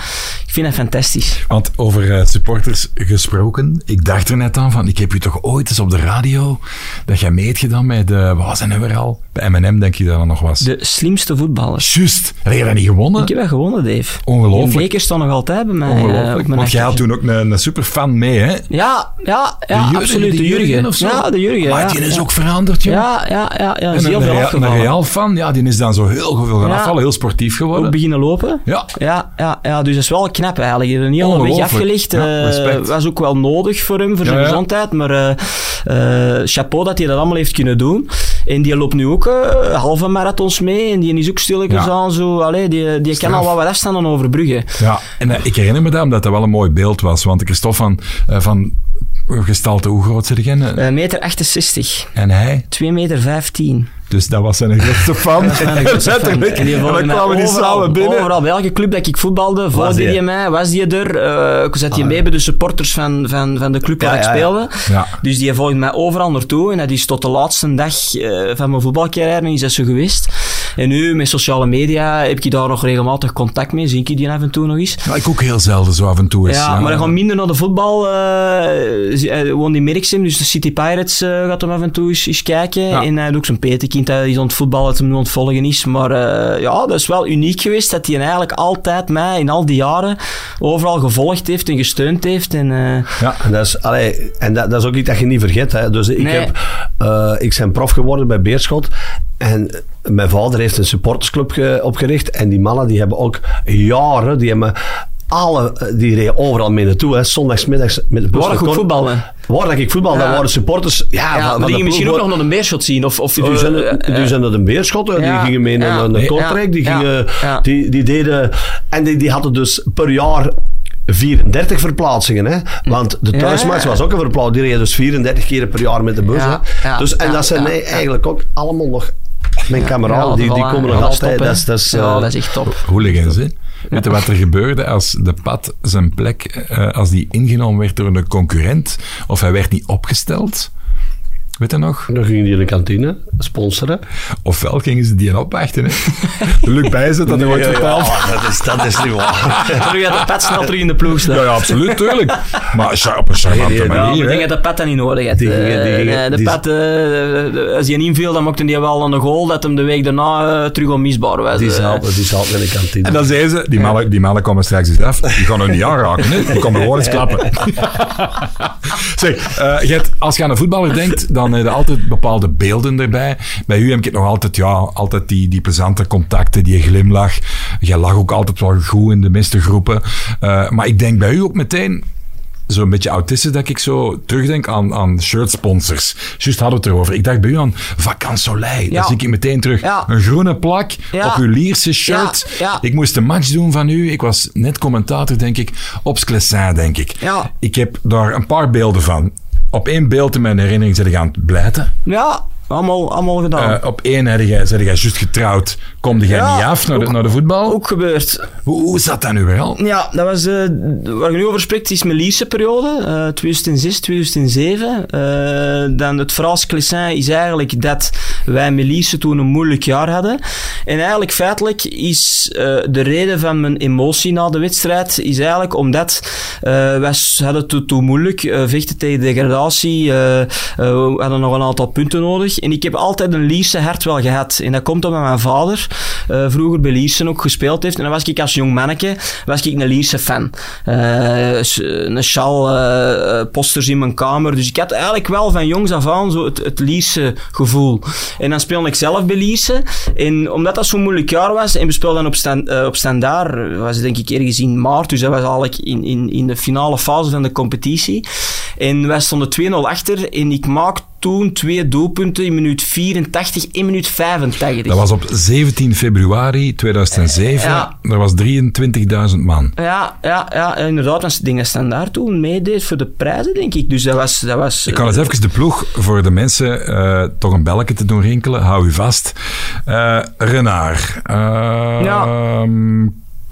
vind dat fantastisch. Want over eh, supporters gesproken, ik dacht er net aan van, ik heb u toch ooit eens op de radio, dat jij mee hebt gedaan met de, wat was het nu weer al? Bij M&M denk je dat er nog was. De slimste voetballers. Juist, heb je dat niet gewonnen? Ik heb dat gewonnen, Dave. Ongelooflijk. De bekers staan nog altijd bij mij. eh, Ongelooflijk. Want jij had toen ook een, een superfan mee, hè? Ja, ja, ja Jurgen, absoluut. De Jurgen. of zo? Ja, de Jurgen. Maar ja, die is ja. ook veranderd, joh. Ja, ja, ja, ja. Is heel een, veel Real, een afgevallen. Real-fan, ja, die is dan zo heel veel gaan afvallen, heel sportief geworden. Ook beginnen lopen. Ja. Ja, ja, ja, dus dat is wel knap eigenlijk. Hij heeft een hele weg Ongelooflijk. afgelegd. Ja, eh, was ook wel nodig voor hem, voor zijn gezondheid. Maar eh, eh, chapeau dat hij dat allemaal heeft kunnen doen. En die loopt nu ook eh, halve marathons mee en die is ook stilletjes Ja. aan zo. Allee, die, die kan al wat wat afstanden overbruggen. Ja, en ik herinner me dat omdat dat wel een mooi beeld was. Want Christophe van, van gestalte, hoe groot zit hij? Eh meter 68, En hij, 2 meter 15. Dus dat was zijn grootste fan. Letterlijk. En die En dan kwamen die overal, samen binnen. Overal, bij elke club dat ik voetbalde, volgde die er? mij, was die er. eh ik zat hier mee bij de supporters van, van, van de club waar ik speelde. Dus die volgde mij overal naartoe. En dat is tot de laatste dag eh, van mijn voetbalcarrière is dat zo geweest. En nu, met sociale media, heb ik daar nog regelmatig contact mee. Zie ik die af en toe nog eens. Ja, ik ook heel zelden zo af en toe eens. Ja, maar hij gaat minder naar de voetbal. eh hij woont in Merksem, dus de City Pirates eh, gaat hem af en toe eens, eens kijken. Ja. En hij heeft ook zijn petekind, dat is aan het voetballen, dat hem nu aan het volgen is. Maar eh, ja, dat is wel uniek geweest dat hij eigenlijk altijd mij in al die jaren overal gevolgd heeft en gesteund heeft. En, eh, Ja. En dat is, allee, en dat, dat is ook iets dat je niet vergeet. Hè. Dus ik, Nee. heb, eh, ik ben prof geworden bij Beerschot. En mijn vader heeft een supportersclub ge- opgericht. En die mannen die hebben ook jaren, die hebben alle, die reden overal mee naartoe. Hè. Zondagsmiddags met de bus. waar Cor- voetballen. Waar dat ik voetbal, dat waren supporters. Ja, Ja, van- maar van die de gingen misschien ook nog naar de Beerschot zien. Of, of, die zijn, eh, die zijn naar de Beerschot, ja, die gingen mee naar, Nee. Kortrijk. Die, gingen. Die, die deden... En die, die hadden dus per jaar 34 verplaatsingen. Hè? Want de thuismatch ja. was ook een verplaatsing. Die reden dus 34 keer per jaar met de bus. Ja, hè. ja, dus, en dat zijn eigenlijk ook allemaal nog... Mijn kameraden, Ja, die, die komen nog altijd. top, dat is, dat is, ja, eh, dat is echt top. Hooligans, hè? Weet je wat er gebeurde als de pad zijn plek, eh, als die ingenomen werd door een concurrent, of hij werd niet opgesteld? Weet je nog? Dan gingen die in de kantine sponsoren. Ofwel gingen ze die opwachten, hè? Luc Bijzet, dat hij ooit verteld. dat, is, dat is niet waar. Terug uit de pet snel terug in de ploeg staan. Ja, ja, absoluut, tuurlijk. Maar op een charmante Nee, nee, Ja, maar manier, ik denk dat de pet dat niet nodig had. Die die Eh, de die- pet, eh, als hij inviel, dan maakte hij wel aan de goal dat hem de week daarna eh, terug onmisbaar was. Die Eh, zaten, die zaten in de kantine. En dan zei ze, die mannen, die mannen komen straks eens af, die gaan er niet aanraken, hè? die komen gewoon eens klappen. zeg, eh, Gert, als je aan een voetballer denkt, dan heb je altijd bepaalde beelden erbij. Bij u heb ik het nog altijd, ja, altijd die, die plezante contacten, die glimlach. Jij lag ook altijd wel goed in de meeste groepen. Eh, maar ik denk bij u ook meteen zo'n beetje autistisch dat ik zo terugdenk aan, aan shirtsponsors. Juist hadden we het erover. Ik dacht bij u aan Vacant Soleil. Ja. Daar zie ik meteen terug. Ja. Een groene plak Ja. op uw Lierse shirt. Ik moest een match doen van u. Ik was net commentator, denk ik, op Sclessin, denk ik. Ik heb daar een paar beelden van. Op één beeld in mijn herinnering zit ik aan het blijten. Ja, allemaal, allemaal gedaan. Eh, op één heb jij, zeg jij juist getrouwd. Komde jij Ja, niet af naar de, naar de voetbal? Ook gebeurd. Hoe, hoe zat dat nu wel? Ja, dat was, eh, waar je nu over spreekt, is mijn Lierse periode, eh 2006, 2007. Eh, dan het verhaal Clessin is eigenlijk dat wij met Lierse toen een moeilijk jaar hadden. En eigenlijk feitelijk is eh, de reden van mijn emotie na de wedstrijd, is eigenlijk omdat wij hadden het toen- moeilijk, vechten tegen degradatie, we hadden nog een aantal punten nodig. En ik heb altijd een Lierse hart wel gehad. En dat komt omdat mijn vader eh, vroeger bij Lierse ook gespeeld heeft. En dan was ik als jong manneke was ik een Lierse fan. Eh, een sjaal, eh, posters in mijn kamer. Dus ik had eigenlijk wel van jongs af aan zo het, het gevoel. En dan speelde ik zelf bij Lierse. En omdat dat zo'n moeilijk jaar was, en we speelden op, stand, op standaard, was denk ik ergens in maart, dus dat was eigenlijk in, in, in de finale fase van de competitie. En wij stonden 2-0 achter en ik maak toen twee doelpunten in minuut 84 en minuut 85. Dat was op 17 februari 2007. Ja. Er was 23.000 man. Ja, ja, ja, inderdaad. Dat dingen standaard toen meedeed voor de prijzen, denk ik. Dus dat was... Dat was Ik kan eens even de ploeg voor de mensen eh, toch een belletje te doen rinkelen. Hou u vast. Eh Renard. Ja.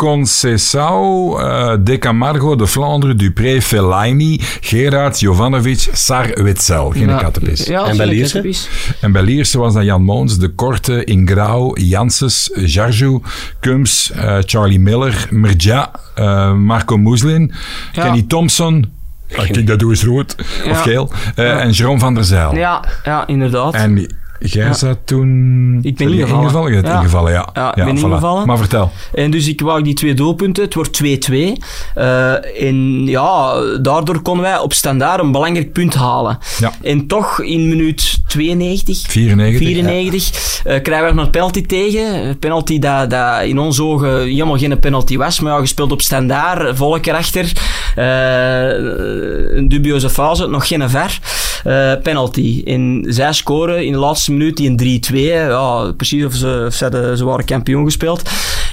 Conceição, eh, De Camargo, De Vlaanderen, Dupré, Fellaini, Gerard, Jovanovic, Sar, Witzel. Geen ja, kattenpis. Ja, En geen bij Lierse? kattenpis. En bij Lierse was dat Jan Moons, De Korte, Ingrao, Janssens, Jarju, Kums, eh, Charlie Miller, Merja, eh, Marco Moeslin, Ja. Kenny Thompson, ah, kijk dat doe eens rood, of geel, eh, en Jerome van der Zijl. Ja, ja, inderdaad. En jij Ja. zat toen... Ik ben Sorry, ingevallen. Je Ja. ingevallen, ja. Ja, ik ben ingevallen. Maar vertel. En dus ik wou die twee doelpunten. Het wordt 2-2. Eh, en ja, daardoor konden wij op standaard een belangrijk punt halen. Ja. En toch in minuut 92, 94. 94 eh, krijgen we nog een penalty tegen. Een penalty dat, dat in onze ogen helemaal geen penalty was. Maar ja, gespeeld op standaard, volk erachter. Eh, een dubieuze fase, nog geen ver. Eh, penalty. En zij scoren in de laatste minuut een 3-2. Ja, precies of ze, of ze, ze waren kampioen gespeeld.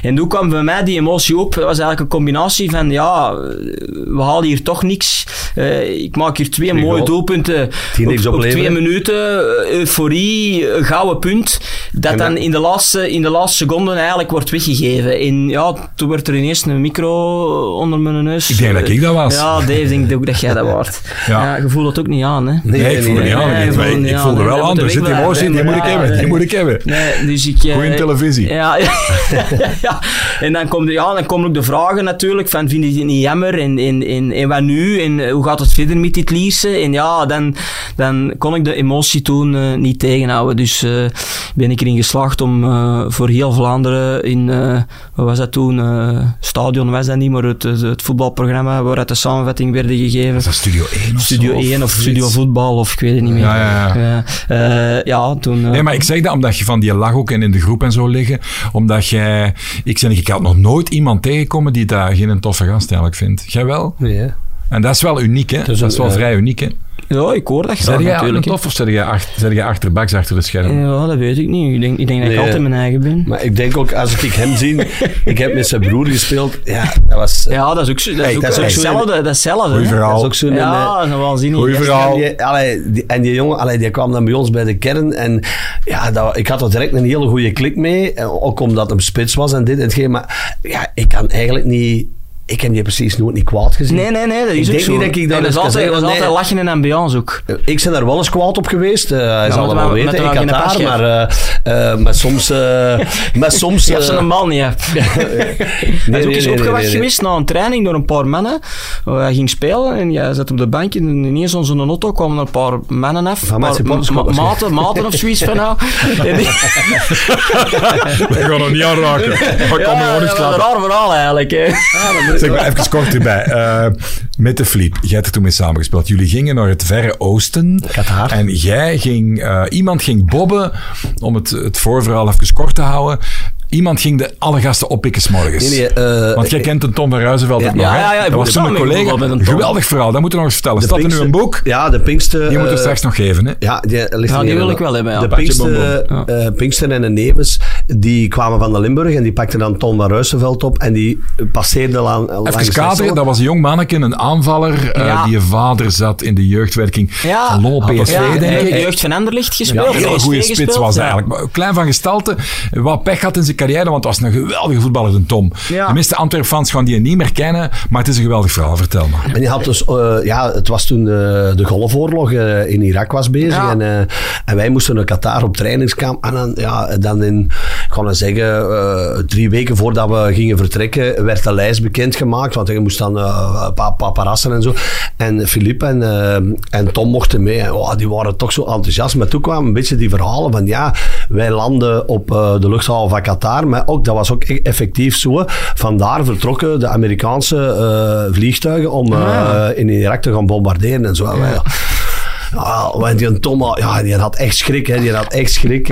En toen kwam bij mij die emotie op. Dat was eigenlijk een combinatie van, ja, we halen hier toch niks. Eh, ik maak hier twee mooie goal. doelpunten op, op twee minuten. eh, Euforie, een gouden punt. Dat En dan in de, laatste, in de laatste seconden eigenlijk wordt weggegeven. En ja, toen werd er ineens een micro onder mijn neus. Ik denk dat ik dat was. Ja, Dave denkt ook dat jij dat wordt. Ja. Ja. je voelt het ook niet aan, hè? Nee, ik nee, niet aan. nee, ik nee, het, maar nee, ik voelde nee, wel aan. Er er zit emotie in, die moet ik hebben. Die moet ik hebben. Nee, dus ik... eh, Goeie televisie. Ja, ja, ja. En dan komen ja, dan komen ook de vragen natuurlijk van, vind je het niet jammer? En, en, en, en wat nu? En eh, hoe gaat het verder met dit Lierse? En ja, dan, dan kon ik de emotie toen eh, niet tegenhouden. Dus eh, ben ik erin geslaagd om voor heel Vlaanderen in, wat was dat toen? Stadion was dat niet, maar het, het, het voetbalprogramma waaruit de samenvatting werden gegeven. Dat Studio 1 of Studio zo, 1 of? Studio Voetbal of ik weet het niet meer. Ja, ja, ja. Ja, toen... Nee, maar ik zeg dat omdat je van die lach ook in de groep en zo liggen. Omdat jij... Ik zeg, ik had nog nooit iemand tegenkomen die daar geen toffe gast eigenlijk vindt. Jij wel? En dat is wel uniek, hè? Dat is wel eh, vrij uniek, hè? Ja, ik hoor dat graag Zeg jij een natuurlijk. tof of zeg jij, achter, jij achterbaks achter de scherm? Ja, dat weet ik niet. Ik denk, ik denk dat ik Nee, altijd mijn eigen ben. Maar ik denk ook, als ik hem zie, ik heb met zijn broer gespeeld, ja, dat was... Ja, dat is ook, zo- dat is Hey, ook, dat is ook ook zo- hetzelfde. Dat is hetzelfde. Goeie hè. verhaal. Dat is ook zo'n... Ja, dat is wel waanzinnig. Goeie verhaal. En die, allee, die, en die jongen, allee, die kwam dan bij ons bij de kern. En ja, dat, ik had er direct een hele goede klik mee. En Ook omdat hem spits was en dit en hetgeen. Maar ja, ik kan eigenlijk niet... Ik heb die precies nooit niet kwaad gezien. Nee, nee, nee, dat Ik is ook denk zo. niet dat ik dat Nee, dat is kan altijd, zeggen, dat is nee. altijd lachen en ambiance ook. Ik ben daar wel eens kwaad op geweest. eh hij zal met het wel weten. Ik pasje. maar, eh, eh, maar soms... eh maar soms Je hebt eh, zo'n man, ja. Hij is nee, ook nee, eens nee, opgewacht nee, nee. geweest na een training door een paar mannen. Hij ging spelen en jij zat op de bank en ineens onze auto kwamen er een paar mannen af. Van paar ze. maten, maten of zoiets van nou. We gaan er niet aan raken. Ja, gewoon dat was een klappen. raar verhaal eigenlijk. Zeg maar even kort erbij. Eh, met de Flip, jij hebt er toen mee samengespeeld. Jullie gingen naar het Verre Oosten. Qatar. En jij ging, eh, iemand ging bobben, om het, het voorverhaal even kort te houden. Iemand ging de alle gasten oppikken 's morgens. Nee, nee, eh, Want jij kent een Tom van Ruizenveld Ja, ook nog, ja, ja, ja, dat was een samen collega. met een. Geweldig verhaal, dat moeten we nog eens vertellen. de Staat er nu een boek? Ja, de Pinkster... Die moeten we eh, straks nog geven, hè? Ja, die, ligt Ja, die wil ik wel hebben, ja. De Pinkster, eh, Pinkster en de Nevens, die kwamen van de Limburg en die pakten dan Tom van Ruisenveld op en die passeerden lang, langs Even kaderen, dat was een jong manneke, een aanvaller, eh, Ja. die je vader zat in de jeugdwerking Ja. van Lol PSV, Ja, denk de ik. jeugd van Anderlicht Ja, gespeeld. een hele PSV goede spits was ja. eigenlijk. Maar Klein van gestalte, wat pech had in zijn carrière, want het was een geweldige voetballer, een Tom. Ja. De meeste Antwerp-fans gaan die niet meer kennen, maar het is een geweldig verhaal. Vertel maar. En die had dus, eh, ja, het was toen eh, de Golfoorlog eh, in Irak was bezig. Ja. En, eh, en wij moesten naar Qatar op trainingskamp. En dan, ja, dan in, ik ga zeggen, eh, drie weken voordat we gingen vertrekken, werd de lijst bekendgemaakt. Want je moest dan eh, een paar paparazzen en zo. En Filip en, eh, en Tom mochten mee. En, oh, die waren toch zo enthousiast. Maar toen kwamen een beetje die verhalen van, ja, wij landen op eh, de luchthaven van Qatar. Maar ook, dat was ook effectief zo. Vandaar vertrokken de Amerikaanse eh, vliegtuigen om eh, in Irak te gaan bombarderen en zo. En want die Tom, ja, die had echt schrik, hè. Die had echt schrik.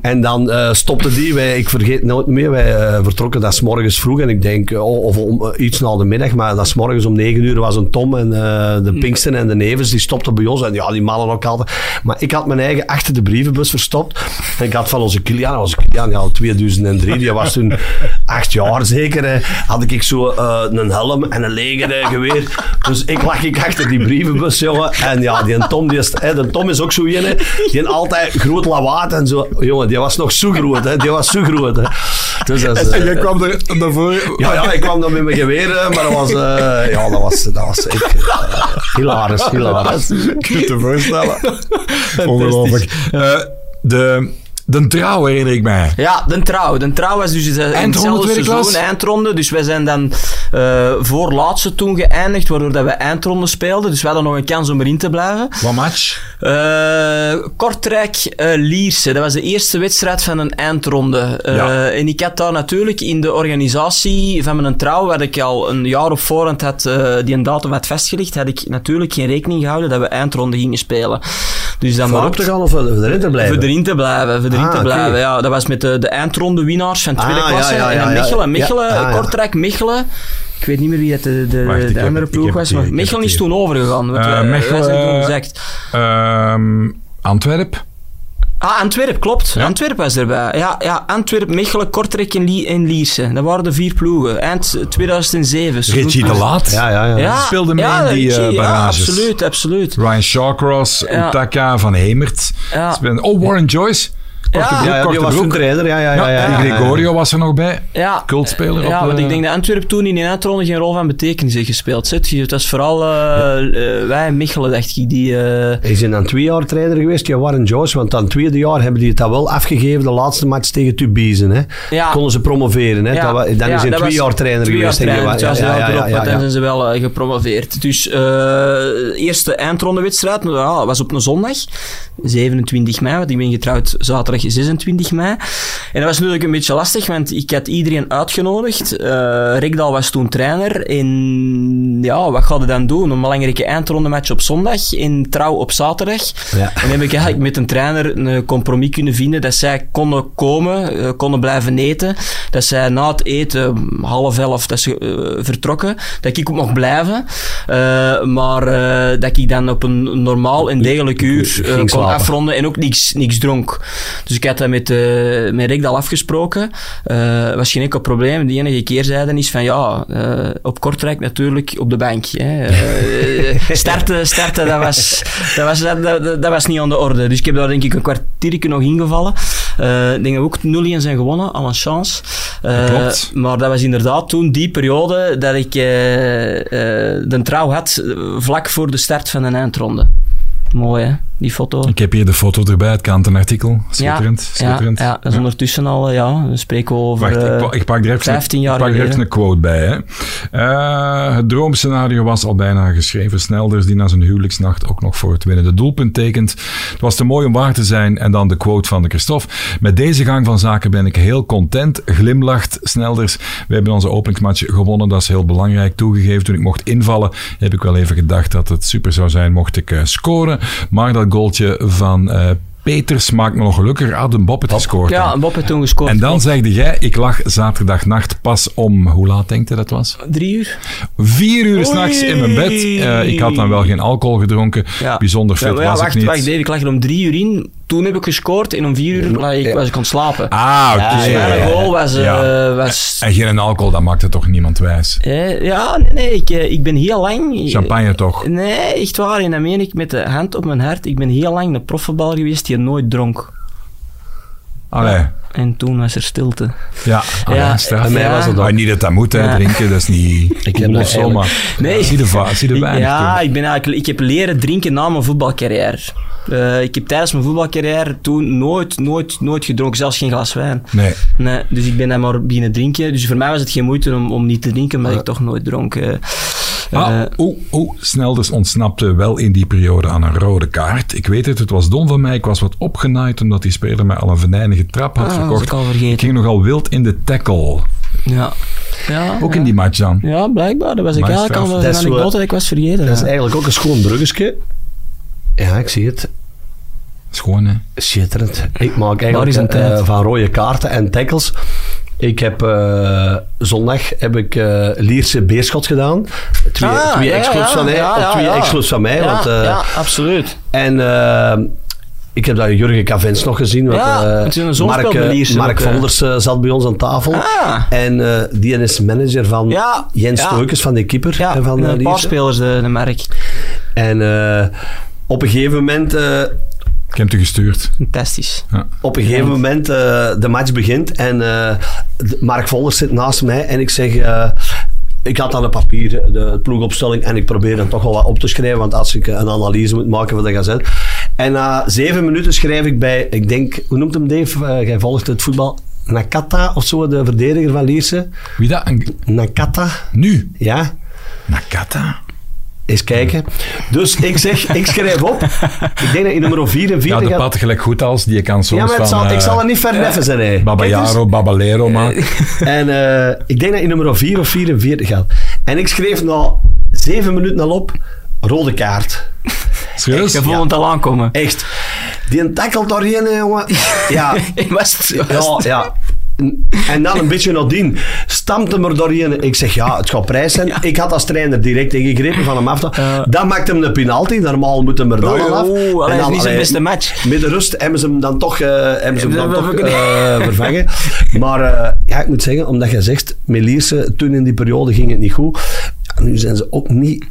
En dan eh, stopte die. Wij, ik vergeet nooit meer. Wij eh, vertrokken dat 's morgens vroeg. En ik denk, oh, of om, eh, iets na de middag. Maar dat 's morgens om 9 uur was een Tom en de Pinksten en de Nevens. Die stopten bij ons. En ja, die mannen ook altijd. Maar ik had mijn eigen achter de brievenbus verstopt. En ik had van onze Kilian, onze Kilian, ja, 2003. Die was toen acht jaar zeker. hè, had ik zo een helm en een legergeweer. Dus ik lag ik achter die brievenbus, jongen. En ja, die Tom, die is, hè, de Tom is ook zo een, hè, die altijd groot lawaad en zo. Jongen, die was nog zo groot, hè. Die was zo groot, hè. Dus dat is, eh, jij kwam er daarvoor... ja, ja, ik kwam dan met mijn geweer, hè, maar dat was, eh, ja, dat was, dat was echt eh, hilarisch, hilarisch. Kun je te voorstellen? Ongelooflijk. Eh, de, de trouw herinner ik mij. Ja, de trouw. De trouw was dus in hetzelfde seizoen, klas? eindronde. Dus wij zijn dan eh voor laatste toen geëindigd, waardoor dat we eindronde speelden. Dus we hadden nog een kans om erin te blijven. Wat match? Eh Kortrijk eh, Lierse, dat was de eerste wedstrijd van een eindronde. Eh, Ja. En ik had daar natuurlijk in de organisatie van mijn trouw, waar ik al een jaar op voorhand had, eh, die een datum had vastgelegd, had ik natuurlijk geen rekening gehouden dat we eindronde gingen spelen. Dus dat Voor op te gaan of voor erin te blijven? voor erin te blijven, voor erin Ah, te. Ja, dat was met de, de eindronde winnaars van tweede Ah, ja, klasse. ja, ja, en. Mechelen, Mechelen Ja, ah, ja. Kortrijk, Mechelen. Ik weet niet meer wie het de, de, Wacht, andere ploeg heb was, maar Mechelen het is toen overgegaan. wat Eh, wij- wij Mechelen, zijn toen eh, gezegd. Ehm, Antwerp. Ah, Antwerp, klopt. Ja. Antwerp was erbij. Ja, ja Antwerp, Mechelen, Kortrijk en, Lie en Lierse. Dat waren de vier ploegen. Eind 2007. Richie de Laat. Ja, ja, ja. Ja, speelde mee ja, in die, eh, Richie, barrages. absoluut, absoluut. Ryan Shawcross, Ja. Utaka, Van Hemert. Oh, Warren Joyce. Korte Ja. broek, Ja, ja, die korte was een broek. trainer. Ja, ja, ja. Ja, ja. Gregorio was er nog bij. Ja, Cultspeler ja op, want eh, ik denk dat Antwerp toen in de eindronde geen rol van betekenis heeft gespeeld. Zet. Het was vooral eh, eh, wij en dacht ik, die... eh, Hij is in dan twee jaar trainer geweest, ja, Warren Joyce. Want dan het tweede jaar hebben die het dat wel afgegeven, de laatste match tegen Tubizen. Hè. Ja. Konden ze promoveren. Hè. Ja, Dat wa- dan ja, is hij twee jaar trainer twee geweest. jaar trainer, was Ja, ja, ja, ook ja, op, ja. en zijn ze wel gepromoveerd. Dus eh eerste eindrondewedstrijd ja, was op een zondag, 27 mei, want ik ben getrouwd zaterdag 26 mei. En dat was natuurlijk een beetje lastig, want ik had iedereen uitgenodigd. Rekdal was toen trainer. En ja, wat ga je dan doen? Een belangrijke eindrondematch op zondag en trouw op zaterdag. Ja. En heb ik eigenlijk met een trainer een compromis kunnen vinden dat zij konden komen, eh, konden blijven eten. Dat zij na het eten, half elf, dat ze eh, vertrokken. Dat ik ook mocht blijven. Maar dat ik dan op een normaal en degelijk uur kon afronden en ook niks, niks dronk. Dus ik had dat met, eh met Rick al afgesproken. Eh was geen enkel probleem. De enige keerzijde is van ja, eh, op Kortrijk natuurlijk op de bank. Hè. Starten, starten dat, was, dat, was, dat, dat, dat was niet aan de orde. Dus ik heb daar denk ik een kwartiertje nog ingevallen. Ik denk dat we ook 0-1 zijn gewonnen, al een chance. Klopt. maar dat was inderdaad toen die periode dat ik de trouw had vlak voor de start van een eindronde. Mooi hè, die foto. Ik heb hier de foto erbij, het kantenartikel. Schitterend, Ja, schitterend. Ja, dat is ondertussen al, eh, ja, we spreken over Wacht, ik, eh, pa- ik pak er even, 15 jaar ik pak er even een quote bij. Hè. Eh, het droomscenario was al bijna geschreven. Snelders die na zijn huwelijksnacht ook nog voor het winnende doelpunt tekent. Het was te mooi om waar te zijn. En dan de quote van de Christophe. Met deze gang van zaken ben ik heel content. Glimlacht Snelders. We hebben onze openingsmatch gewonnen. Dat is heel belangrijk. Toegegeven, toen ik mocht invallen, heb ik wel even gedacht dat het super zou zijn mocht ik scoren. Maar dat goaltje van eh, Peters maakt me nog gelukkiger. Had een Bob het gescoord. Ja. Bob heeft toen gescoord. En dan zegde jij, ik lag zaterdagnacht pas om, hoe laat denk je dat was? Drie uur? Vier uur s'nachts in mijn bed. Eh, ik had dan wel geen alcohol gedronken. Ja. Bijzonder fit Ja, was wacht, ik niet. wacht, Dave, ik lag er om drie uur in. Toen heb ik gescoord en om vier uur lag ik, was ik aan het slapen. Ah, oké. mijn goal was... eh, was En geen alcohol, dat maakte toch niemand wijs. Eh, ja, nee, nee ik, eh, ik ben heel lang... Champagne toch? Nee, echt waar. En meen ik met de hand op mijn hart. Ik ben heel lang een profvoetballer geweest die nooit dronk. Allee. En toen was er stilte. Ja, allee, Ja, straf. bij mij was het Maar niet dat dat moet, hè, Ja. drinken, dat is niet... Ik heb dat of zo, maar... Nee. Zie de, va- zie de weinig ja, ik, ben eigenlijk, ik heb leren drinken na mijn voetbalcarrière. Eh, ik heb tijdens mijn voetbalcarrière toen nooit, nooit, nooit gedronken, zelfs geen glas wijn. Nee. Nee, dus ik ben dan maar beginnen drinken. Dus voor mij was het geen moeite om, om niet te drinken, omdat ik toch nooit dronk. eh. Ah, Eh, oeh, oeh, Snelders ontsnapte wel in die periode aan een rode kaart. Ik weet het, het was dom van mij. Ik was wat opgenaaid omdat die speler mij al een venijnige trap had ah, dat was verkocht. ik al Ik vergeten. ging nogal wild in de tackle. Ja. Ja, Ook ja. in die match dan. Ja, blijkbaar. Dat was ik eigenlijk al een anekdote dat ik was vergeten. Dat is eigenlijk ook een schoon bruggetje. Ja, ik zie het. Schoon, hè? Schitterend. Ik maak eigenlijk eh, van rode kaarten en tackles. Ik heb eh, zondag heb ik eh, Lierse Beerschot gedaan. Twee, Ah, twee ja, exclus ja, van mij. ja, twee van mij. want, eh, ja, absoluut. En ik heb dat Jurgen Cavens nog gezien. Want, Ja, Mark, Mark eh. Volders zat bij ons aan tafel. Ah. En die is manager van Ja, Jens ja. Van de keeper Ja, van eh, een paar Lierse. spelers, de, de merk. En op een gegeven moment... Ik heb het u gestuurd. Fantastisch. Op een gegeven moment, eh, de match begint en eh, Mark Volders zit naast mij en ik zeg... eh, ik had dan een papier, de ploegopstelling, en ik probeer dan toch wel wat op te schrijven, want als ik een analyse moet maken van de gazet. En na zeven minuten schrijf ik bij, ik denk, hoe noemt hem Dave? Jij volgt het voetbal. Nakata of zo, de verdediger van Lierse. Wie dat? Nakata, Nu? ja. Nakata? Eens kijken. Dus ik zeg, ik schrijf op. Ik denk dat in nummer 44 Ja, de gaat- pat gelijk goed als. Die kan soms Ja, maar het van... zal, ik eh, zal er niet verneffen zijn. hè. Dus. Babayaro, Babalero maken. En eh, ik denk dat in nummer 4 of 44 gaat. En ik schreef na 7 minuten al op, rode kaart. Serieus? Je voelt het al aankomen. Echt. Die tackle hè, jongen. Ja. Was het- Ja, ja. En dan een beetje nadien stampt hem er doorheen. Ik zeg, ja, het gaat prijs zijn. Ik had als trainer direct ingegrepen van hem af. Ja. Dan maakte hem de penalty. Normaal moet hem er dan al af. Allee, En dat is niet zijn beste match. Met de rust hebben ze hem dan toch, eh, hebben ze hem dan We- toch we- eh, vervangen. Maar eh, ja, ik moet zeggen, omdat je zegt, Melierse, toen in die periode ging het niet goed. Nu zijn ze ook niet